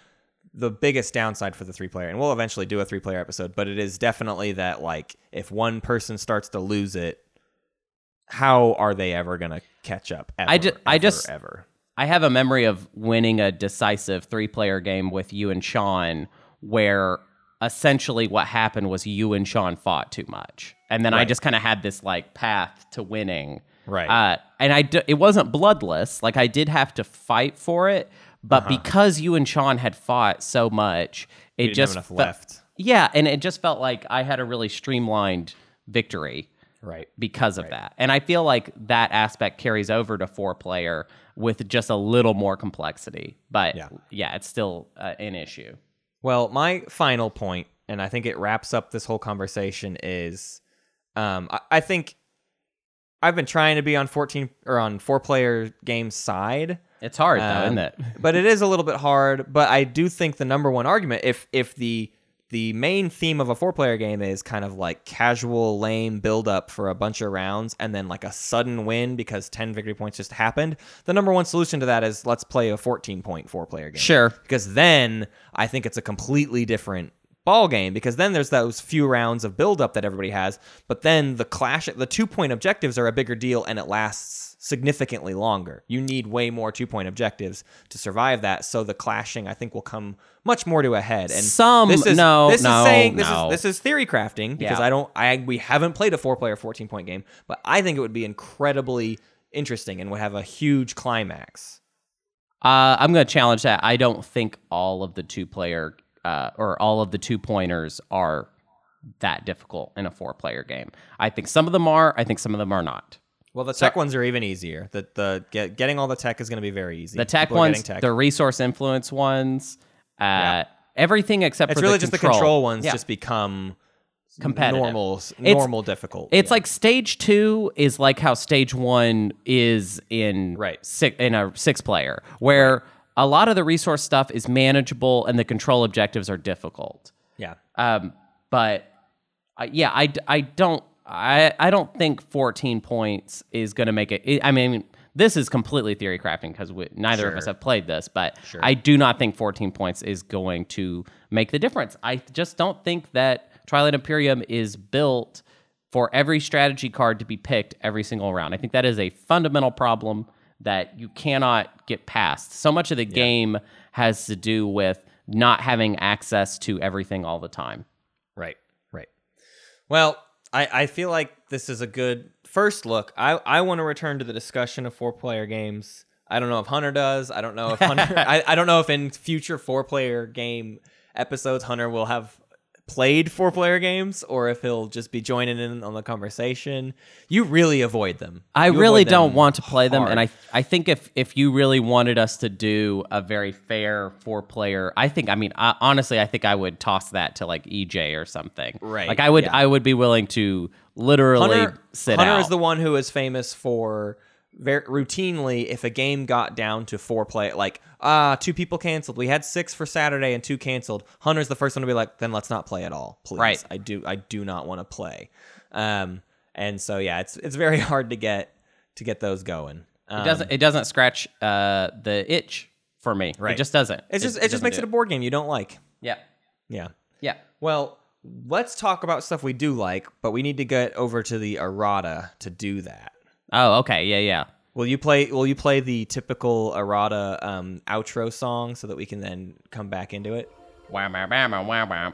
The biggest downside for the three player, and we'll eventually do a three player episode, but it is definitely that like if one person starts to lose it, how are they ever gonna catch up? Ever, I ju- I just- ever. I have a memory of winning a decisive three player game with you and Sean where essentially what happened was you and Sean fought too much. And then I just kind of had this like path to winning. Right. Uh, and I d- it wasn't bloodless. Like I did have to fight for it, but Uh-huh. because you and Sean had fought so much, it just fe- left. Yeah, and it just felt like I had a really streamlined victory Right. because of that. And I feel like that aspect carries over to four player with just a little more complexity. But Yeah. yeah, it's still uh, an issue. Well, my final point, and I think it wraps up this whole conversation, is um, I, I think I've been trying to be on fourteen or on four player game side. It's hard though, Um, isn't it? but it is a little bit hard. But I do think the number one argument, if if the the main theme of a four player game is kind of like casual, lame build up for a bunch of rounds and then like a sudden win because 10 victory points just happened, the number one solution to that is let's play a 14 point four player game. Sure. Because then I think it's a completely different ball game because then there's those few rounds of build up that everybody has, but then the clash the two point objectives are a bigger deal and it lasts significantly longer. You need way more two point objectives to survive that, so the clashing I think will come much more to a head. And Some- this is, no, this no, is saying this no. is this is theory crafting because Yeah. I don't I we haven't played a four player 14 point game, but I think it would be incredibly interesting and would have a huge climax. Uh, I'm going to challenge that. I don't think all of the two player uh, or all of the two pointers are that difficult in a four player game. I think some of them are. I think some of them are not. Well, the tech ones are even easier. The the get, getting all the tech is going to be very easy. The tech People ones, tech. the resource influence ones, uh, everything except it's for really the just control. the control ones Yeah. just become Competitive. normal, It's- normal difficult. It's Yeah. like stage two is like how stage one is in Right. six, in a six player, where a lot of the resource stuff is manageable and the control objectives are difficult. yeah, Um, but uh, yeah, I, I don't I I don't think 14 points is going to make it. it- I mean, this is completely theory crafting because neither of us have played this, but I do not think 14 points is going to make the difference. I just don't think that Twilight Imperium is built for every strategy card to be picked every single round. I think that is a fundamental problem that you cannot get past. So much of the game has to do with not having access to everything all the time. right, right. Well, I I feel like this is a good first look. I I want to return to the discussion of four player games. I don't know if Hunter does. I don't know if Hunter. I, I don't know if in future four player game episodes Hunter will have played four player games or if he'll just be joining in on the conversation. You really avoid them. I You really don't them want to play them, and. I I think if if you really wanted us to do a very fair four player, I think I mean I, honestly I think I would toss that to like EJ or something. Right, Like I would yeah. I would be willing to literally Hunter, sit Hunter out. is the one who is famous for very routinely if a game got down to four play like ah two people canceled. We had six for saturday and two canceled. Hunter's the first one to be like then let's not play at all please. Right. i do i do not want to play. Um and so yeah it's it's very hard to get to get those going. Um, it doesn't it doesn't scratch uh, the itch for me. right. It just doesn't. it's just it, just doesn't makes do it a board game you don't like. Yeah. Yeah. Yeah. well let's talk about stuff we do like but we need to get over to the errata to do that Oh okay yeah yeah. Will you play? Will you play the typical errata um, outro song so that we can then come back into it? Wow, wow, wow, wow, wow, wow.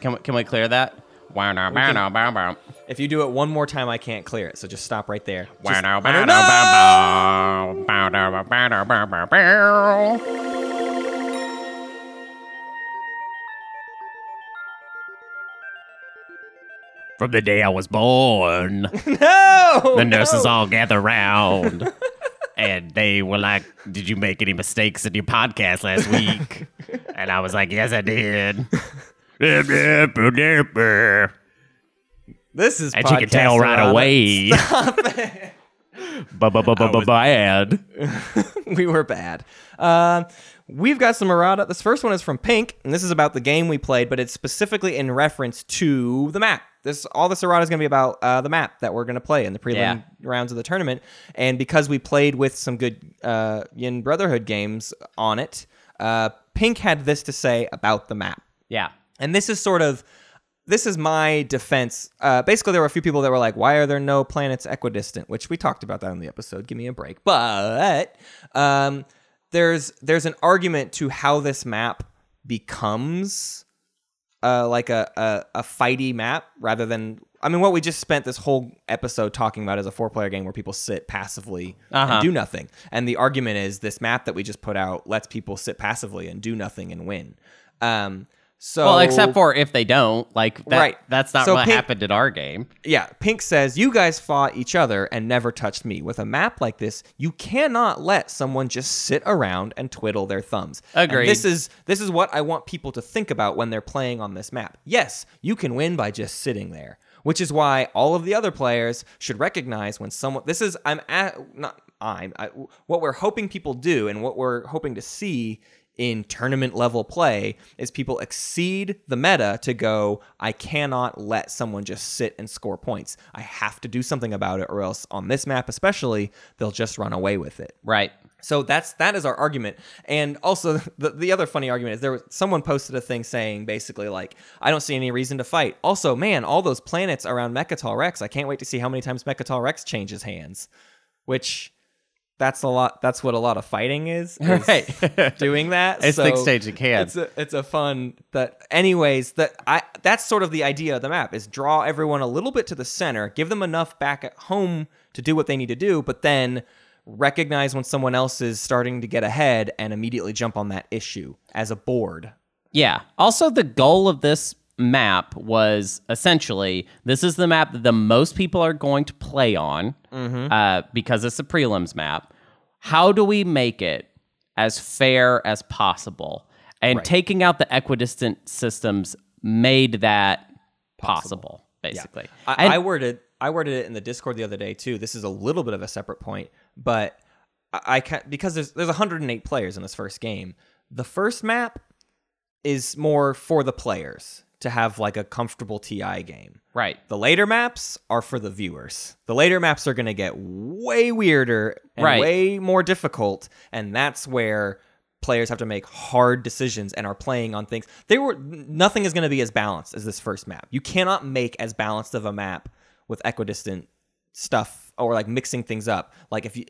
Can we, can we clear that? Wow, wow, wow, wow, wow, wow. If you do it one more time, I can't clear it. So just stop right there. Wow, Just- wow, Hunter, wow, no! wow, wow, wow, wow, wow, wow, wow, wow. From the day I was born, No. the nurses all gather round. And they were like, Did you make any mistakes in your podcast last week? And I was like, Yes, I did. This is she could tell podcast right away. Bad. we were bad. Um, we've got some errata. This first one is from Pink, and this is about the game we played, but it's specifically in reference to the map. This all this errata is going to be about uh, the map that we're going to play in the prelim Yeah. rounds of the tournament. And because we played with some good uh, Yin Brotherhood games on it, uh, Pink had this to say about the map. Yeah. And this is sort of this is my defense. Uh, basically, there were a few people that were like, "Why are there no planets equidistant?" Which we talked about that in the episode. Give me a break. But um, there's there's an argument to how this map becomes uh, like a, a a fighty map rather than. I mean, what we just spent this whole episode talking about is a four player game where people sit passively Uh-huh. and do nothing. And the argument is this map that we just put out lets people sit passively and do nothing and win. Um, so Well, except for if they don't, like that, Right. that's not So what Pink- happened in our game. Yeah, Pink says, You guys fought each other and never touched me. With a map like this, you cannot let someone just sit around and twiddle their thumbs. And Agreed. this is this is what I want people to think about when they're playing on this map. Yes, you can win by just sitting there, which is why all of the other players should recognize when someone this is I'm at not I'm I, what we're hoping people do and what we're hoping to see in tournament level play is people exceed the meta to go I cannot let someone just sit and score points. I have to do something about it or else on this map especially they'll just run away with it. Right. So that's that is our argument. And also the, the other funny argument is there was someone posted a thing saying basically like I don't see any reason to fight. Also, man, all those planets around Mecatol Rex, I can't wait to see how many times Mecatol Rex changes hands. Which that's a lot that's what a lot of fighting is, is Right. doing that. It's so things changing hands. It's a, it's a fun that anyways that I that's sort of the idea of the map is draw everyone a little bit to the center, give them enough back at home to do what they need to do, but then recognize when someone else is starting to get ahead and immediately jump on that issue as a board. Yeah. Also, the goal of this map was essentially this is the map that the most people are going to play on uh, because it's a prelims map. How do we make it as fair as possible? And taking out the equidistant systems made that possible, basically. I, And- I worded I worded it in the Discord the other day too. This is a little bit of a separate point, but I, I can because there's there's 108 players in this first game. The first map is more for the players to have like a comfortable TI game. right. The later maps are for the viewers. The later maps are going to get way weirder and Right. way more difficult, and that's where players have to make hard decisions and are playing on things. They were nothing is going to be as balanced as this first map. You cannot make as balanced of a map with equidistant stuff or like mixing things up. Like if you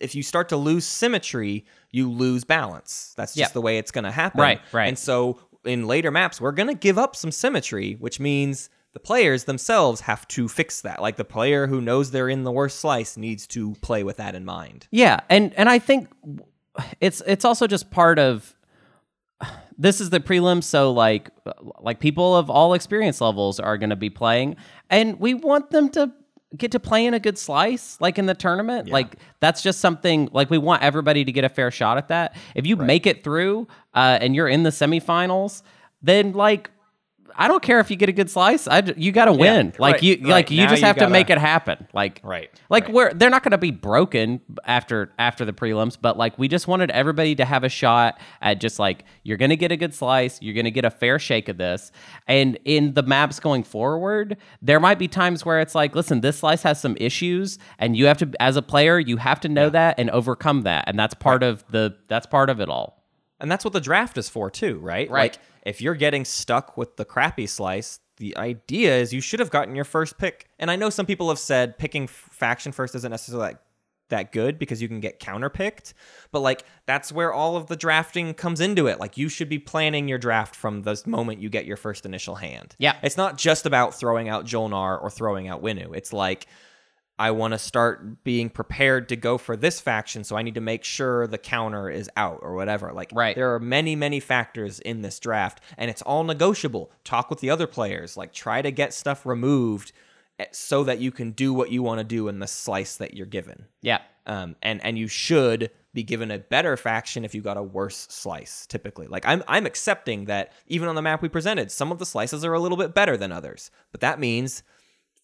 if you start to lose symmetry, you lose balance. That's just Yeah. the way it's going to happen. Right, right. And so in later maps, we're going to give up some symmetry, which means the players themselves have to fix that. Like the player who knows they're in the worst slice needs to play with that in mind. Yeah, and and I think it's it's also just part of this is the prelim so like like people of all experience levels are going to be playing and we want them to get to play in a good slice like in the tournament like that's just something like we want everybody to get a fair shot at that. If you make it through uh, and you're in the semifinals then like I don't care if you get a good slice. I you got to win. Like right, you right. like you Now just you have to gotta- make it happen. Like Right, Like right. we're they're not going to be broken after after the prelims, but like we just wanted everybody to have a shot at just like you're going to get a good slice, you're going to get a fair shake of this. And in the maps going forward, there might be times where it's like, listen, this slice has some issues and you have to as a player, you have to know that and overcome that. And that's part of the that's part of it all. And that's what the draft is for too, right? Right. Like if you're getting stuck with the crappy slice, the idea is you should have gotten your first pick. And I know some people have said picking f- faction first isn't necessarily that, that good because you can get counterpicked, but like that's where all of the drafting comes into it. Like you should be planning your draft from the moment you get your first initial hand. Yeah. It's not just about throwing out Jolnar or throwing out Winnu. It's like I want to start being prepared to go for this faction, so I need to make sure the counter is out or whatever. Like, Right. there are many, many factors in this draft, and it's all negotiable. Talk with the other players, like, try to get stuff removed eh, so that you can do what you want to do in the slice that you're given. Yeah. Um, and and you should be given a better faction if you got a worse slice. Typically, like I'm I'm accepting that even on the map we presented, some of the slices are a little bit better than others, but that means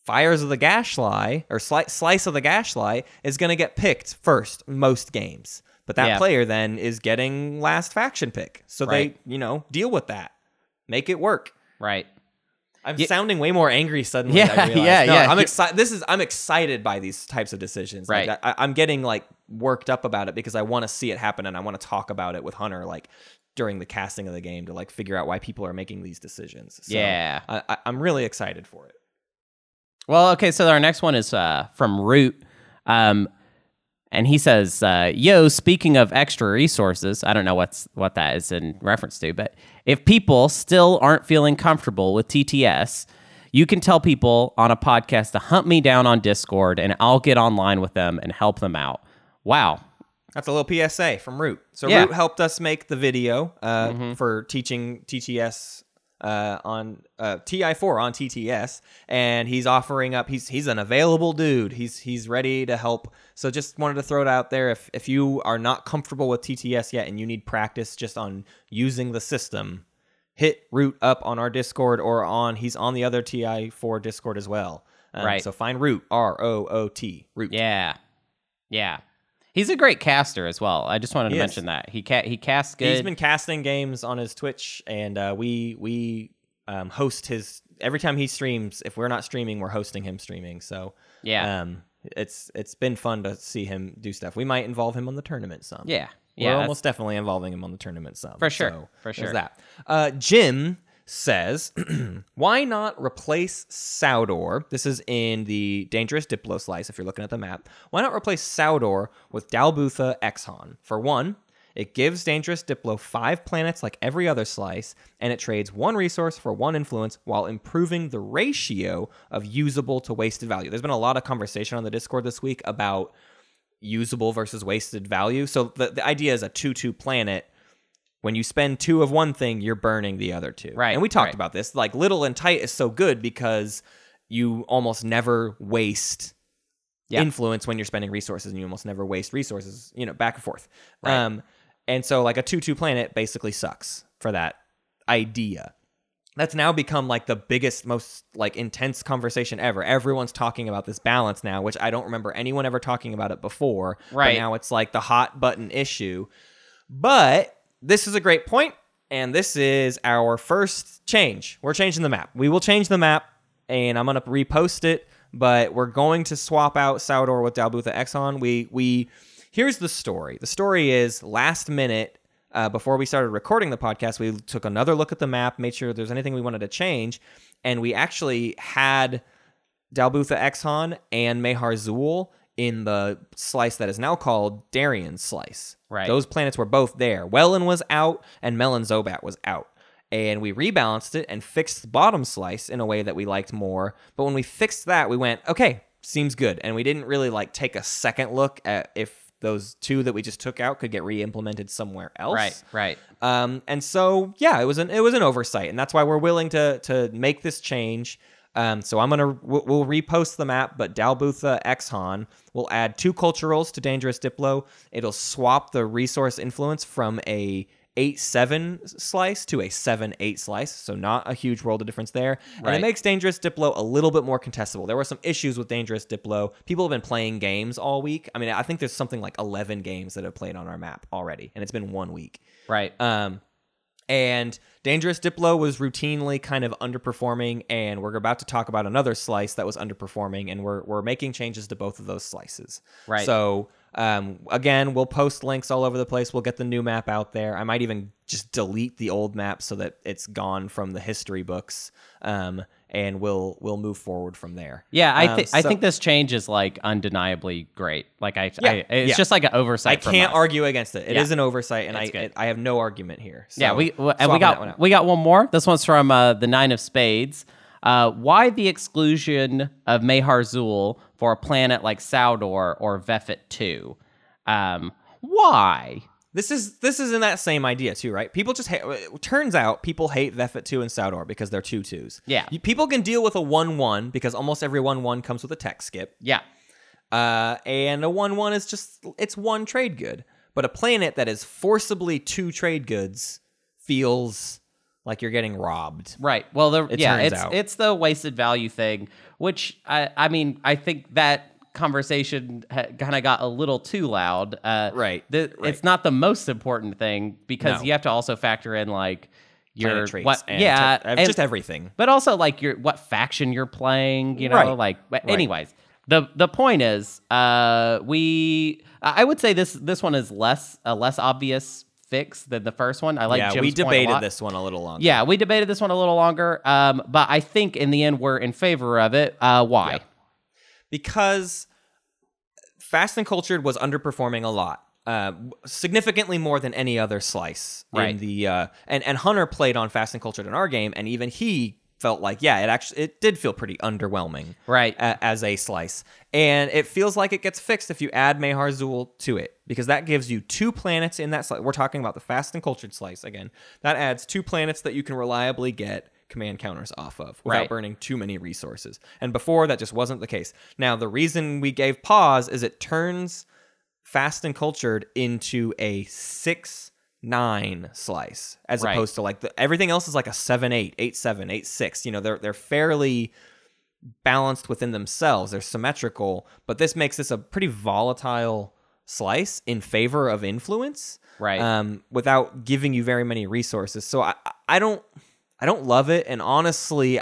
fires of the Gashlai or sli- slice of the Gashlai is going to get picked first most games. But that Yeah. player then is getting last faction pick, so Right. they you know deal with that, make it work. Right. I'm Yeah. sounding way more angry suddenly. Yeah, I yeah, no, yeah. I'm excited. This is I'm excited by these types of decisions. Like, Right. I, I'm getting like worked up about it because I want to see it happen and I want to talk about it with Hunter like during the casting of the game to like figure out why people are making these decisions. So, Yeah. I, I, I'm really excited for it. Well, okay, so our next one is uh, from Root. Um, and he says, uh, "Yo, speaking of extra resources, I don't know what's what that is in reference to, but if people still aren't feeling comfortable with TTS, you can tell people on a podcast to hunt me down on Discord, and I'll get online with them and help them out." Wow, That's a little PSA from Root. So Yeah. Root helped us make the video uh, for teaching TTS uh, on uh, TI4 on TTS, and he's offering up. He's he's an available dude. He's he's ready to help. So just wanted to throw it out there. If if you are not comfortable with TTS yet and you need practice just on using the system, hit Root up on our Discord or on he's on the other TI4 Discord as well. Um, Right. So find Root R O O T Root. yeah, yeah, he's a great caster as well. I just wanted to He is. mention that he ca- he casts good. He's been casting games on his Twitch, and uh, we we um, host his every time he streams. If we're not streaming, we're hosting him streaming. So yeah, um, it's it's been fun to see him do stuff. We might involve him on the tournament some. yeah, we're almost definitely involving him on the tournament some For sure, So for sure. that. Uh, Jim says, "Why not replace Saudor? This is in the Dangerous Diplo slice. If you're looking at the map, why not replace Saudor with Dal Bootha Xxehan? For one." It gives Dangerous Diplo five planets like every other slice, and it trades one resource for one influence while improving the ratio of usable to wasted value. There's been a lot of conversation on the Discord this week about usable versus wasted value. So the, the idea is a 2 2 planet. When you spend two of one thing, you're burning the other two. Right, And we talked right. about this. Like little and tight is so good because you almost never waste Yeah. influence when you're spending resources and you almost never waste resources, you know, back and forth. Right. Um, and so like a 2 2 planet basically sucks for that idea. That's now become like the biggest, most like intense conversation ever. Everyone's talking about this balance now, which I don't remember anyone ever talking about it before. Right. But now it's like the hot button issue. But this is a great point, and this is our first change. We're changing the map. We will change the map, and I'm gonna repost it. But we're going to swap out Saudor with Dal Bootha Xxehan. We we here's the story. The story is last minute. Uh, before we started recording the podcast, we took another look at the map, made sure there's anything we wanted to change, and we actually had Dal Bootha Xxehan and Mehar Xull in the slice that is now called Darian's slice. Right. Those planets were both there. Wellon was out and Mellon Zohbat was out. And we rebalanced it and fixed the bottom slice in a way that we liked more. But when we fixed that, we went, okay, seems good. And we didn't really like take a second look at if those two that we just took out could get re-implemented somewhere else. right, right. Um, and so yeah, it was an it was an oversight, and that's why we're willing to to make this change. Um, so I'm gonna we'll, we'll repost the map, but Dal Bootha Xxehan will add two culturals to Dangerous Diplo. It'll swap the resource influence from a eight seven slice to a seven eight slice, so not a huge world of difference there. And it makes Dangerous Diplo a little bit more contestable. There were some issues with Dangerous Diplo. People have been playing games all week. I mean, I think there's something like 11 games that have played on our map already, and it's been one week. Right. Um, and Dangerous Diplo was routinely kind of underperforming, and we're about to talk about another slice that was underperforming, and we're we're making changes to both of those slices. Right. So um, again, we'll post links all over the place. We'll get the new map out there. I might even just delete the old map so that it's gone from the history books. Um, and we'll we'll move forward from there. Yeah, I Um, think I think this change is like undeniably great. Like I, Yeah, I it's yeah. just like an oversight. I can't argue against it. It is Yeah. an oversight, and I good. I have no argument here. Yeah, we and we swapping that one got we got one more. This one's from uh, the Nine of Spades. Uh, why the exclusion of Mehar Xull for a planet like Saudor or Vefut 2? Um, why? This is this is in that same idea too, right? People just hate. It turns out people hate Vefut two and Saudor because they're two twos. Yeah. You- people can deal with a one one because almost every one one comes with a tech skip. Yeah. Uh, and a one one is just it's one trade good. But a planet that is forcibly two trade goods feels like you're getting robbed. Right. Well, the, It yeah, turns it's out. it's the wasted value thing, which I I mean I think that conversation ha- kind of got a little too loud. Uh, Right, The, right. It's not the most important thing because No. you have to also factor in like your what and yeah uh, and- just everything. but also like your what faction you're playing. You know, Right, like but right. anyways. The, the point is, uh, we I would say this this one is less a less obvious fix than the first one. I like yeah, Jim's we debated this one a little longer. Yeah, we debated this one a little longer, um, but I think in the end we're in favor of it. Uh, why? Because Fast and Cultured was underperforming a lot, uh, significantly more than any other slice in Right. the. Uh, and and Hunter played on Fast and Cultured in our game, and even he felt like yeah, it actually it did feel pretty underwhelming, Right. a- as a slice, and it feels like it gets fixed if you add Mehar Xull to it because that gives you two planets in that slice. We're talking about the Fast and Cultured slice again. That adds two planets that you can reliably get command counters off of without Right. burning too many resources. And before that just wasn't the case. Now the reason we gave pause is it turns fast and cultured into a six nine slice as Right. opposed to like the, everything else is like a seven eight eight seven eight six. You know they're they're fairly balanced within themselves. They're symmetrical, but this makes this a pretty volatile slice in favor of influence Right. um, without giving you very many resources. So I, I don't, I don't love it. And honestly,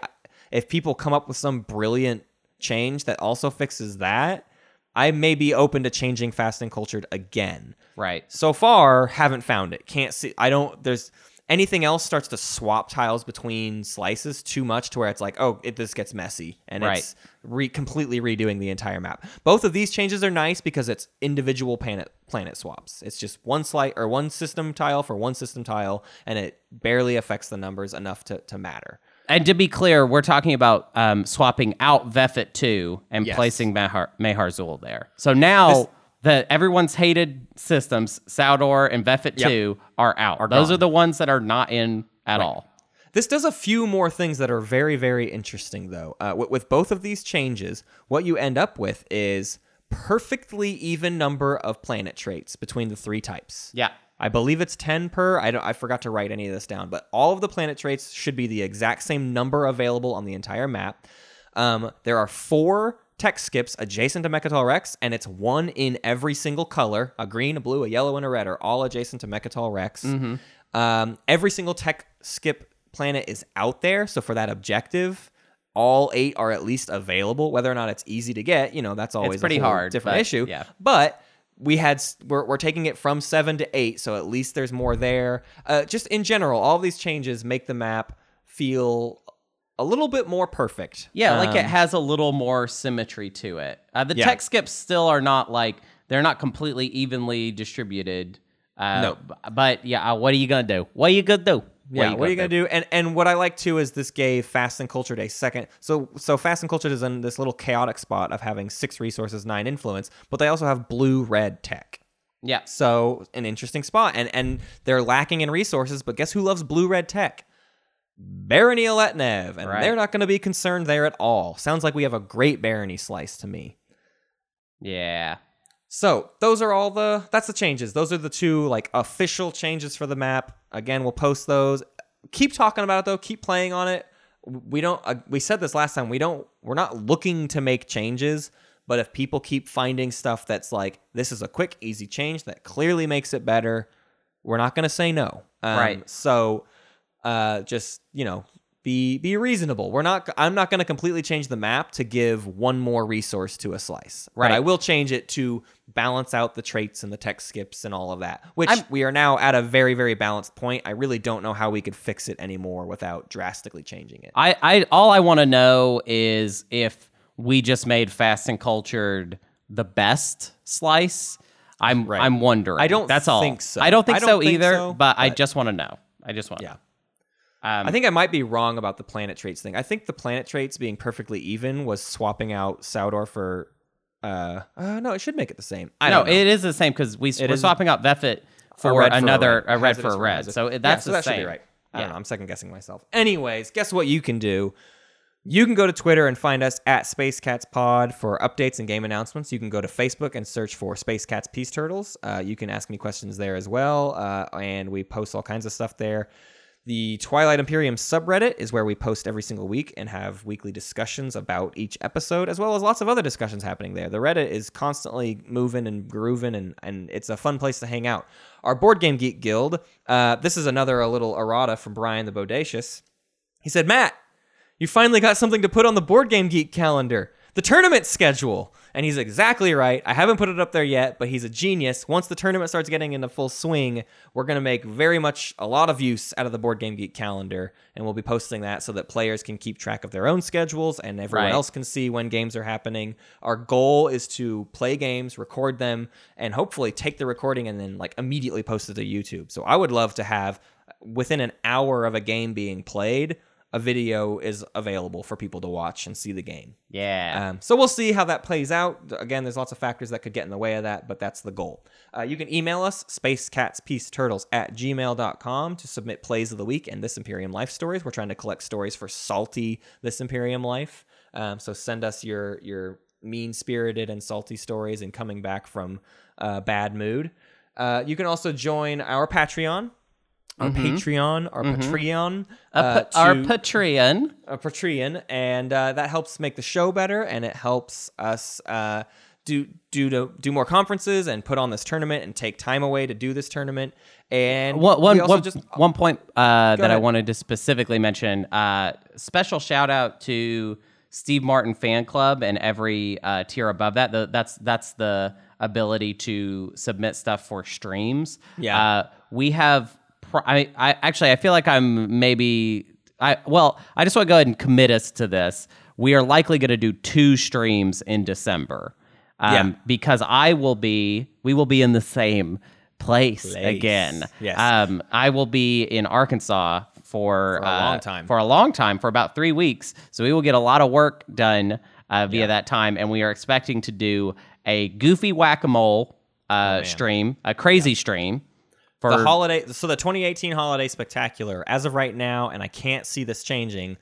if people come up with some brilliant change that also fixes that, I may be open to changing fast and cultured again. right. So far, haven't found it. Can't see. I don't. There's anything else starts to swap tiles between slices too much to where it's like, oh, it this gets messy and Right. it's re- completely redoing the entire map. Both of these changes are nice because it's individual planet planet swaps. It's just one slice or one system tile for one system tile, and it barely affects the numbers enough to to matter. And to be clear, we're talking about um, swapping out Vefut 2 and Yes. placing Mahar, Mehar Xull there. So now This- the everyone's hated systems, Saudor and Vefut Yep. 2, are out. Are Those gone. are the ones that are not in at all. This does a few more things that are very, very interesting, though. Uh, with, with both of these changes, what you end up with is perfectly even number of planet traits between the three types. Yeah. I believe it's 10 per. I don't I forgot to write any of this down, but all of the planet traits should be the exact same number available on the entire map. Um, there are four tech skips adjacent to Mecatol Rex, and it's one in every single color. A green, a blue, a yellow, and a red are all adjacent to Mecatol Rex. Um, every single tech skip planet is out there, so for that objective, all eight are at least available. Whether or not it's easy to get, you know, that's always a pretty hard, different but, issue. yeah. But we had we're, we're taking it from seven to eight, so at least there's more there. Uh, just in general, all these changes make the map feel a little bit more perfect. Yeah, like it Um, has a little more symmetry to it. Uh, the Yeah. tech skips still are not like they're not completely evenly distributed. Uh, No. but yeah, uh, what are you gonna do? What are you gonna do? yeah, what are you gonna do? And and what I like too is this gave Fast and Cultured a second. So so Fast and Cultured is in this little chaotic spot of having six resources, nine influence, but they also have blue red tech. Yeah, So an interesting spot, and and they're lacking in resources. But guess who loves blue red tech? Barony of Letnev, and Right. they're not going to be concerned there at all. Sounds like we have a great Barony slice to me. yeah. So those are all the that's the changes. Those are the two like official changes for the map. Again, we'll post those. Keep talking about it though. Keep playing on it. We don't. Uh, we said this last time. We don't. We're not looking to make changes. But if people keep finding stuff that's like this is a quick, easy change that clearly makes it better, we're not going to say no. Um, Right. So, uh, just you know, be be reasonable. We're not. I'm not going to completely change the map to give one more resource to a slice. But Right. I will change it to balance out the traits and the tech skips and all of that. Which I'm- we are now at a very very balanced point. I really don't know how we could fix it anymore without drastically changing it. I, I all I want to know is if we just made fast and cultured the best slice. I'm Right. I'm wondering. I don't That's all. think so. I don't think I don't so think either. so, but, I just want to know. I just want. Yeah. I think I might be wrong about the planet traits thing. I think the planet traits being perfectly even was swapping out Saudor for. Uh, uh no, it should make it the same. I no, know. it is the same because we, we're is- swapping out Vefut for for a another red. a red for a red. So it- Yeah, that's so the that same. should be right. I don't know. I'm second guessing myself. Anyways, guess what you can do? You can go to Twitter and find us at Space Cats Pod for updates and game announcements. You can go to Facebook and search for Space Cats Peace Turtles. Uh, you can ask me questions there as well, uh, and we post all kinds of stuff there. The Twilight Imperium subreddit is where we post every single week and have weekly discussions about each episode, as well as lots of other discussions happening there. The Reddit is constantly moving and grooving, and, and it's a fun place to hang out. Our Board Game Geek Guild, uh, this is another a little errata from Brian the Bodacious. He said, Matt, you finally got something to put on the Board Game Geek calendar. The tournament schedule. And he's exactly right. I haven't put it up there yet, but he's a genius. Once the tournament starts getting into full swing, we're going to make very much a lot of use out of the Board Game Geek calendar. And we'll be posting that so that players can keep track of their own schedules and everyone Right. else can see when games are happening. Our goal is to play games, record them, and hopefully take the recording and then like immediately post it to YouTube. So I would love to have within an hour of a game being played, a video is available for people to watch and see the game. Yeah. Um, so we'll see how that plays out. Again, there's lots of factors that could get in the way of that, but that's the goal. Uh, you can email us, spacecatspeaceturtles at gmail.com to submit plays of the week and This Imperium Life stories. We're trying to collect stories for salty This Imperium Life. Um, so send us your, your mean spirited and salty stories and coming back from uh, bad mood. Uh, you can also join our Patreon. Our Patreon, our Patreon, uh, pa- our Patreon. a Patreon, and uh, that helps make the show better, and it helps us uh, do do to do more conferences and put on this tournament and take time away to do this tournament. And One, one, also one- just one point uh, that I wanted to specifically mention uh, special shout out to Steve Martin Fan Club and every uh, tier above that. The, that's that's the ability to submit stuff for streams. Yeah. Uh, we have. I, I actually I feel like I'm maybe. I well I just want to go ahead and commit us to this. We are likely going to do two streams in December. Um, Yeah. Because I will be, we will be in the same place, Place. again. Yes. Um, I will be in Arkansas for, a uh, long time. For a long time, for about three weeks. So we will get a lot of work done uh, via that time, and we are expecting to do a goofy whack a mole uh, stream, a crazy stream. For the holiday. So the 2018 holiday spectacular, as of right now, and I can't see this changing.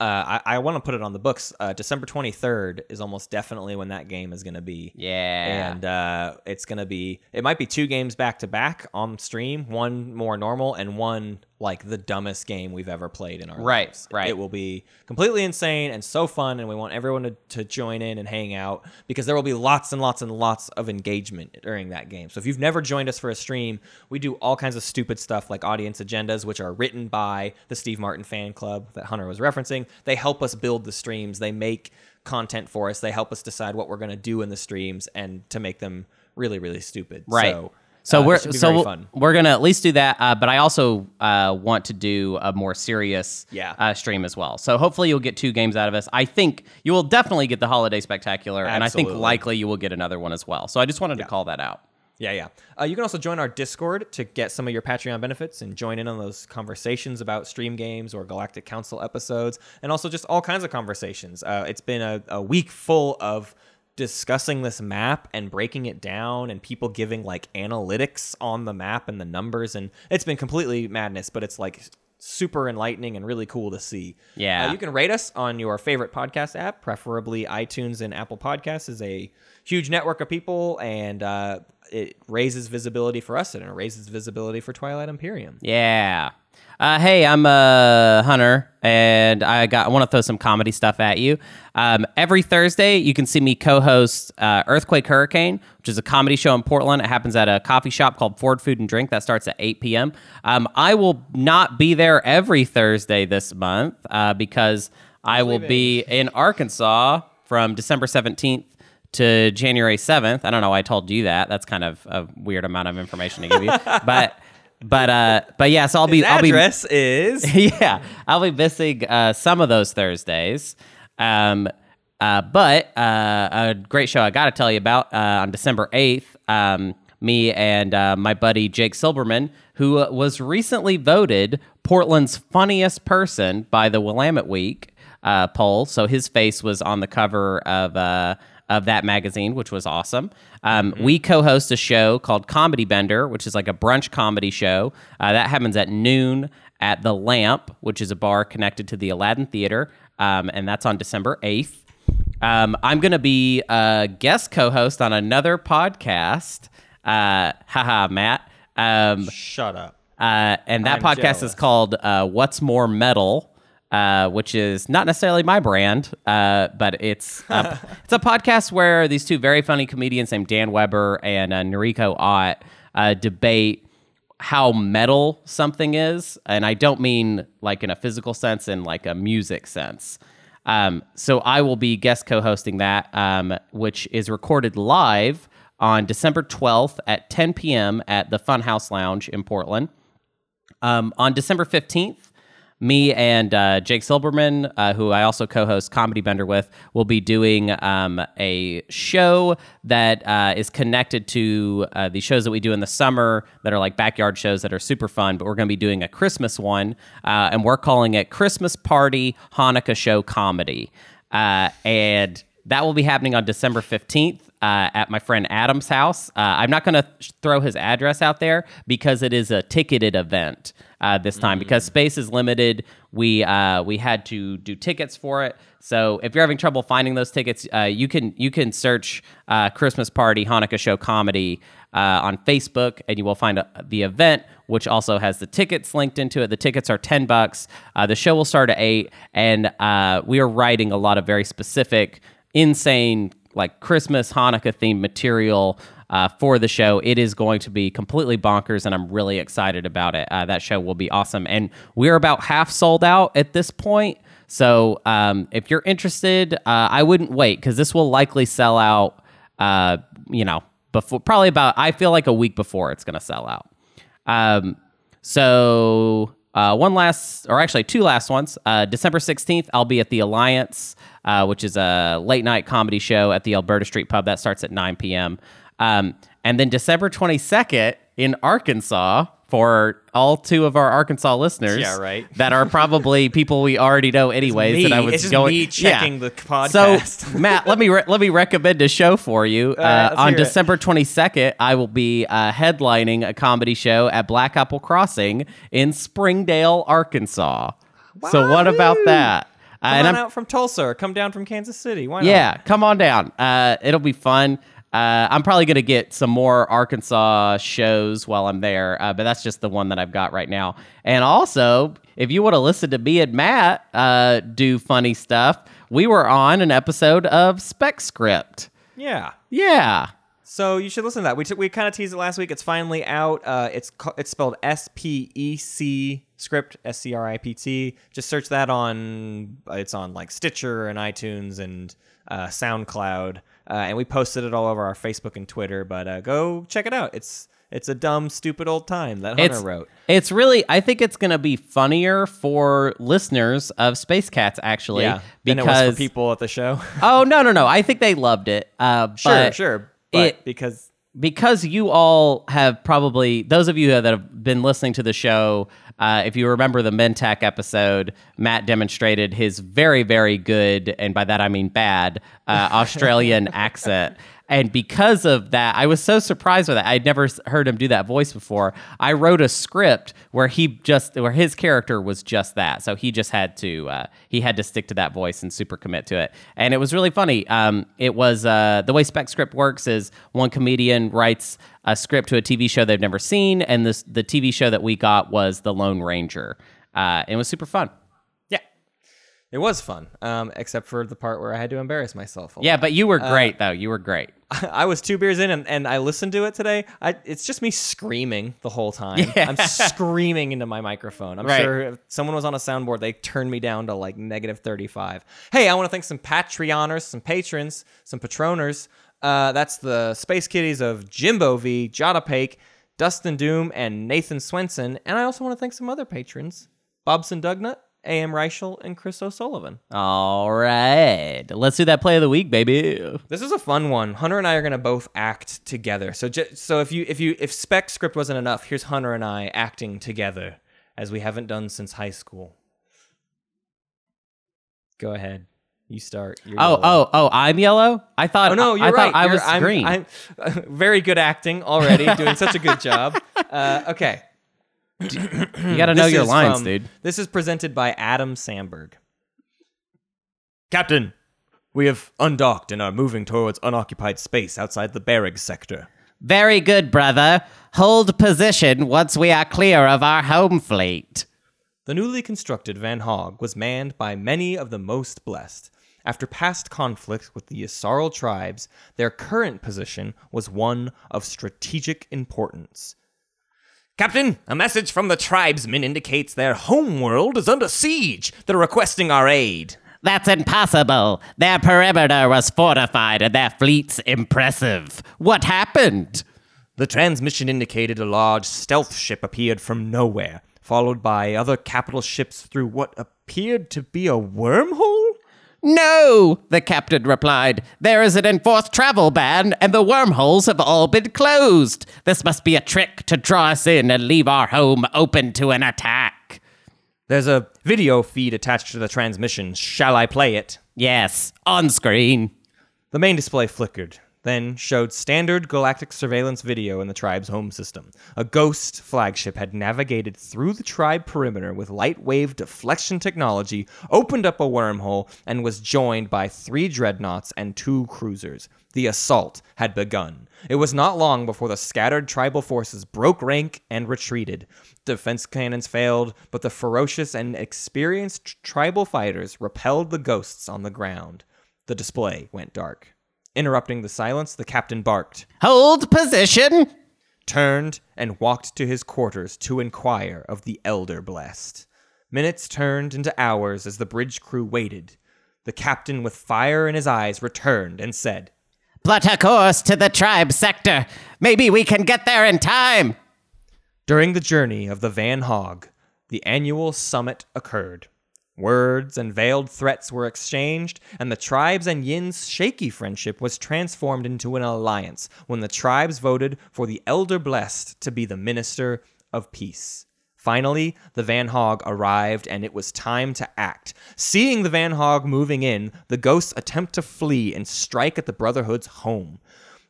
Uh, I, I want to put it on the books. Uh, December 23rd is almost definitely when that game is going to be. yeah, and uh, it's gonna be it might be two games back to back on stream one more normal and one like the dumbest game we've ever played in our Right, lives. Right. it will be completely insane and so fun and we want everyone to, to join in and hang out because there will be lots and lots and lots of engagement during that game. So if you've never joined us for a stream we do all kinds of stupid stuff like audience agendas which are written by the steve martin fan club that hunter was referencing. They help us build the streams. They make content for us. They help us decide what we're going to do in the streams and to make them really really stupid. Right. so, So uh, we're it should be so we're gonna at least do that, uh, but I also uh, want to do a more serious Yeah. uh, stream as well. So hopefully you'll get two games out of us. I think you will definitely get the holiday spectacular, and I think likely you will get another one as well. So I just wanted to call that out. Yeah, yeah. Uh, you can also join our Discord to get some of your Patreon benefits and join in on those conversations about stream games or Galactic Council episodes, and also just all kinds of conversations. Uh, it's been a, a week full of discussing this map and breaking it down and people giving like analytics on the map and the numbers and it's been completely madness but it's like super enlightening and really cool to see Yeah. Uh, you can rate us on your favorite podcast app preferably itunes and apple podcasts is a huge network of people and uh, it raises visibility for us and it raises visibility for twilight imperium Yeah. Uh, hey, I'm uh, Hunter, and I got I want to throw some comedy stuff at you. Um, every Thursday, you can see me co-host uh, Earthquake Hurricane, which is a comedy show in Portland. It happens at a coffee shop called Ford Food and Drink. That starts at 8 p.m. Um, I will not be there every Thursday this month uh, because I will be in Arkansas from December 17th to January 7th. I don't know why I told you that. That's kind of a weird amount of information to give you. but but uh but yeah, so I'll be His I'll be address is yeah, I'll be missing uh, some of those Thursdays. Um, uh, but uh, a great show I got to tell you about uh, on December 8th. Um, me and uh, my buddy Jake Silberman, who was recently voted Portland's funniest person by the Willamette Week uh, poll. So his face was on the cover of uh, of that magazine, which was awesome. Um, We co-host a show called Comedy Bender, which is like a brunch comedy show uh, that happens at noon at the Lamp, which is a bar connected to the Aladdin Theater, um, and that's on December eighth. Um, I'm going to be a guest co-host on another podcast. Uh, haha, Matt. Um, Shut up. uh, and that I'm podcast is called uh, "What's More Metal," uh, which is not necessarily my brand, uh, but it's a, it's a podcast where these two very funny comedians named Dan Weber and uh, Noriko Ott uh, debate how metal something is, and I don't mean like in a physical sense, in like a music sense. Um, so I will be guest co-hosting that, um, which is recorded live on December 12th at 10 p.m. at the Funhouse Lounge in Portland. Um, on December 15th, me and uh, Jake Silberman, uh, who I also co host Comedy Bender with, will be doing um, a show that uh, is connected to uh, the shows that we do in the summer that are like backyard shows that are super fun. But we're going to be doing a Christmas one, uh, and we're calling it Christmas Party Hanukkah Show Comedy. Uh, and that will be happening on December 15th uh, at my friend Adam's house. Uh, I'm not going to throw his address out there because it is a ticketed event uh, this time because space is limited. We uh, we had to do tickets for it. So if you're having trouble finding those tickets, uh, you can you can search uh, Christmas Party Hanukkah Show Comedy uh, on Facebook, and you will find the event, which also has the tickets linked into it. The tickets are ten bucks. Uh, the show will start at eight, and uh, we are writing a lot of very specific, insane, like Christmas Hanukkah themed material. Uh, for the show, it is going to be completely bonkers, and I'm really excited about it. Uh, that show will be awesome, and we're about half sold out at this point. So um, if you're interested, uh, I wouldn't wait because this will likely sell out. Uh, you know, before probably about I feel like a week before it's going to sell out. Um, so uh, one last, or actually two last ones. Uh, December 16th, I'll be at the Alliance, uh, which is a late night comedy show at the Alberta Street Pub. That starts at 9 p.m. Um, and then December 22nd in Arkansas for all two of our Arkansas listeners. Yeah, right. That are probably people we already know anyways. me. That I was It's just going, me checking Yeah. the podcast. So Matt, let me re- let me recommend a show for you. Uh, on. December 22nd, I will be uh, headlining a comedy show at Black Apple Crossing in Springdale, Arkansas. Wow. So what about that? Uh, Come and on I'm- out from Tulsa or come down from Kansas City. Why not? yeah, come on down. Uh, it'll be fun. Uh, I'm probably gonna get some more Arkansas shows while I'm there, uh, but that's just the one that I've got right now. And also, if you want to listen to me and Matt uh, do funny stuff, we were on an episode of Spec Script. Yeah. Yeah, So you should listen to that. We, t- we kind of teased it last week. It's finally out. Uh, it's ca- it's spelled S P E C script S C R I P T. Just search that on. It's on like Stitcher and iTunes and uh, SoundCloud. Uh, and we posted it all over our Facebook and Twitter. But uh, go check it out. It's it's a dumb, stupid old time that Hunter it's wrote. It's really, I think it's gonna be funnier for listeners of Space Cats actually, Yeah, than because it was for people at the show. oh no no no, I think they loved it. Uh, sure, sure, but it- because because you all have probably those of you that have been listening to the show uh, if you remember the Mentak episode matt demonstrated his very very good and by that i mean bad uh, australian accent and because of that i was so surprised with that. I'd never heard him do that voice before. I wrote a script where he just where his character was just that. So he just had to uh, he had to stick to that voice and super commit to it. And it was really funny. Um, it was uh, the way spec script works is one comedian writes a script to a tv show they've never seen and this the tv show that we got was the lone ranger. Uh, it was super fun. Yeah, it was fun. Um, except for the part where I had to embarrass myself. A lot. yeah but you were great though. You were great I was two beers in and, and I listened to it today. I, it's just me screaming the whole time. I'm screaming into my microphone. I'm Right. sure if someone was on a soundboard, they turned me down to like negative 35. Hey, I want to thank some Patreoners, some patrons, some patroners. Uh, that's the Space Kitties of Jimbo V, Jada Pake, Dustin Doom, and Nathan Swenson. And I also want to thank some other patrons Bobson Dugnut, A.M. Reichel, and Chris O'Sullivan. All right. Let's do that play of the week, baby. This is a fun one. Hunter and I are going to both act together. So, ju- so if you if you if spec script wasn't enough, here's Hunter and I acting together, as we haven't done since high school. Go ahead. You start. You're Oh, yellow. oh, oh, I'm yellow? I thought Oh no, you're I right. I You're- was I'm, green. I'm very good acting already, doing such a good job. Uh, okay, you got to know This your is lines, from- dude. This is presented by Adam Sandberg. Captain, we have undocked and are moving towards unoccupied space outside the barracks sector. Very good, brother. Hold position once we are clear of our home fleet. The newly constructed Van Hauge was manned by many of the most blessed. After past conflict with the Yssaril tribes, their current position was one of strategic importance. Captain, a message from the tribesmen indicates their homeworld is under siege. They're requesting our aid. That's impossible. Their perimeter was fortified and their fleet's impressive. What happened? The transmission indicated a large stealth ship appeared from nowhere, followed by other capital ships through what appeared to be a wormhole? No, the captain replied. There is an enforced travel ban, and the wormholes have all been closed. This must be a trick to draw us in and leave our home open to an attack. There's a video feed attached to the transmission. Shall I play it? Yes, on screen. The main display flickered, then showed standard galactic surveillance video in the tribe's home system. A ghost flagship had navigated through the tribe perimeter with light wave deflection technology, opened up a wormhole, and was joined by three dreadnoughts and two cruisers. The assault had begun. It was not long before the scattered tribal forces broke rank and retreated. Defense cannons failed, but the ferocious and experienced tribal fighters repelled the ghosts on the ground. The display went dark. Interrupting the silence, the captain barked, Hold position. turned, and walked to his quarters to inquire of the elder blessed. Minutes turned into hours as the bridge crew waited. The captain, with fire in his eyes, returned and said, Plot a course to the tribe sector. Maybe we can get there in time. During the journey of the Van Hauge, the annual summit occurred. Words and veiled threats were exchanged, and the tribes and Yin's shaky friendship was transformed into an alliance when the tribes voted for the Elder Blessed to be the Minister of Peace. Finally, the Van Hauge arrived, and it was time to act. Seeing the Van Hauge moving in, the ghosts attempt to flee and strike at the Brotherhood's home.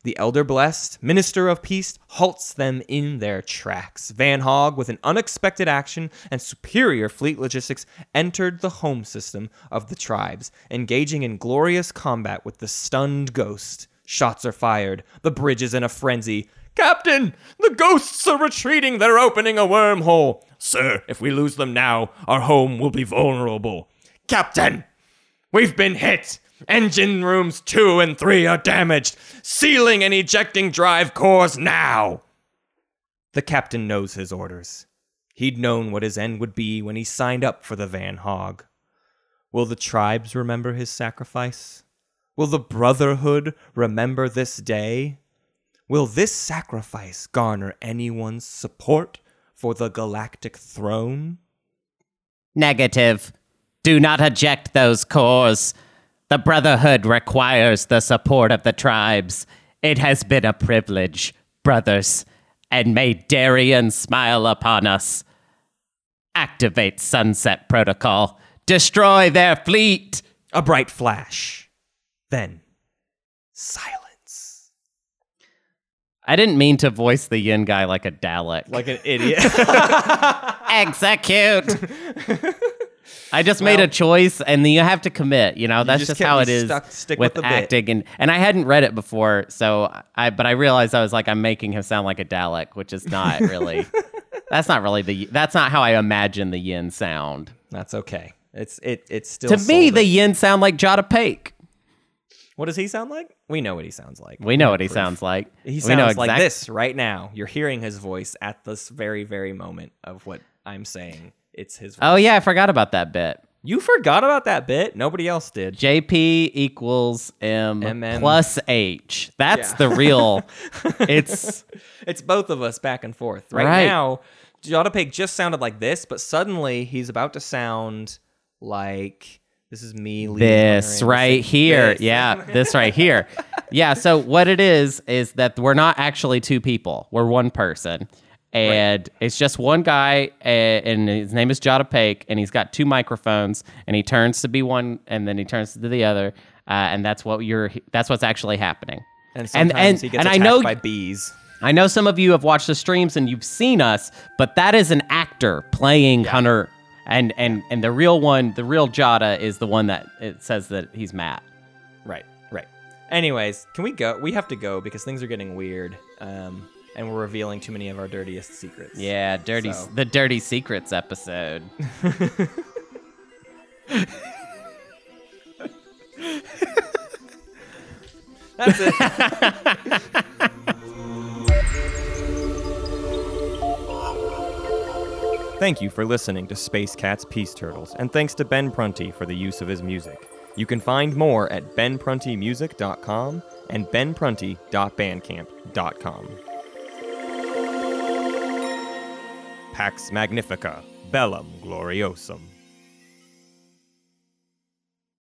The Elder Blessed, Minister of Peace, halts them in their tracks. Van Hauge, with an unexpected action and superior fleet logistics, entered the home system of the tribes, engaging in glorious combat with the stunned ghost. Shots are fired. The bridge is in a frenzy. Captain, the ghosts are retreating. They're opening a wormhole. Sir, if we lose them now, our home will be vulnerable. Captain, We've been hit! Engine rooms 2 and 3 are damaged! Sealing and ejecting drive cores now! The captain knows his orders. He'd known what his end would be when he signed up for the Van Hauge. Will the tribes remember his sacrifice? Will the Brotherhood remember this day? Will this sacrifice garner anyone's support for the galactic throne? Negative. Do not eject those cores. The Brotherhood requires the support of the tribes. It has been a privilege, brothers, and may Darien smile upon us. Activate Sunset Protocol. Destroy their fleet. A bright flash. Then, silence. I didn't mean to voice the yin guy like a Dalek. Like an idiot. Execute. I just made a choice, and then you have to commit. You know, that's just just, how it is stuck- stick with, with the bit. acting. And and I hadn't read it before, so I but I realized I was like I'm making him sound like a Dalek, which is not really. that's not really the. That's not how I imagine the yin sound. That's okay. It's it it's still To me, sold the yin sound like Jada Pake. What does he sound like? We know what he sounds like. We know what he Proof. sounds like. He sounds know like this right now. You're hearing his voice at this very very moment of what I'm saying. It's his voice. Oh yeah, I forgot about that bit. You forgot about that bit. Nobody else did. JP equals M MM. plus H. That's Yeah. the real. It's It's both of us back and forth. Right, Right. now, Jada Pake just sounded like this, but suddenly he's about to sound like this is me. this right here. this. Yeah, this right here. Yeah. So what it is is that we're not actually two people. We're one person, and it's just one guy, and his name is Jada Pake, and he's got two microphones, and he turns to be one, and then he turns to the other, uh, and that's what you're. That's what's actually happening. And and sometimes and, he gets and I attacked know by bees. I know some of you have watched the streams and you've seen us, but that is an actor playing Hunter. And, and and the real one, the real Jada, is the one that it says that he's Matt. Right, right. Anyways, can we go? We have to go because things are getting weird, um, and we're revealing too many of our dirtiest secrets. Yeah, dirty So- the dirty secrets episode. That's it. Thank you for listening to Space Cat's Peace Turtles, and thanks to Ben Prunty for the use of his music. You can find more at benpruntymusic.com and benprunty.bandcamp.com. Pax Magnifica, Bellum Gloriosum.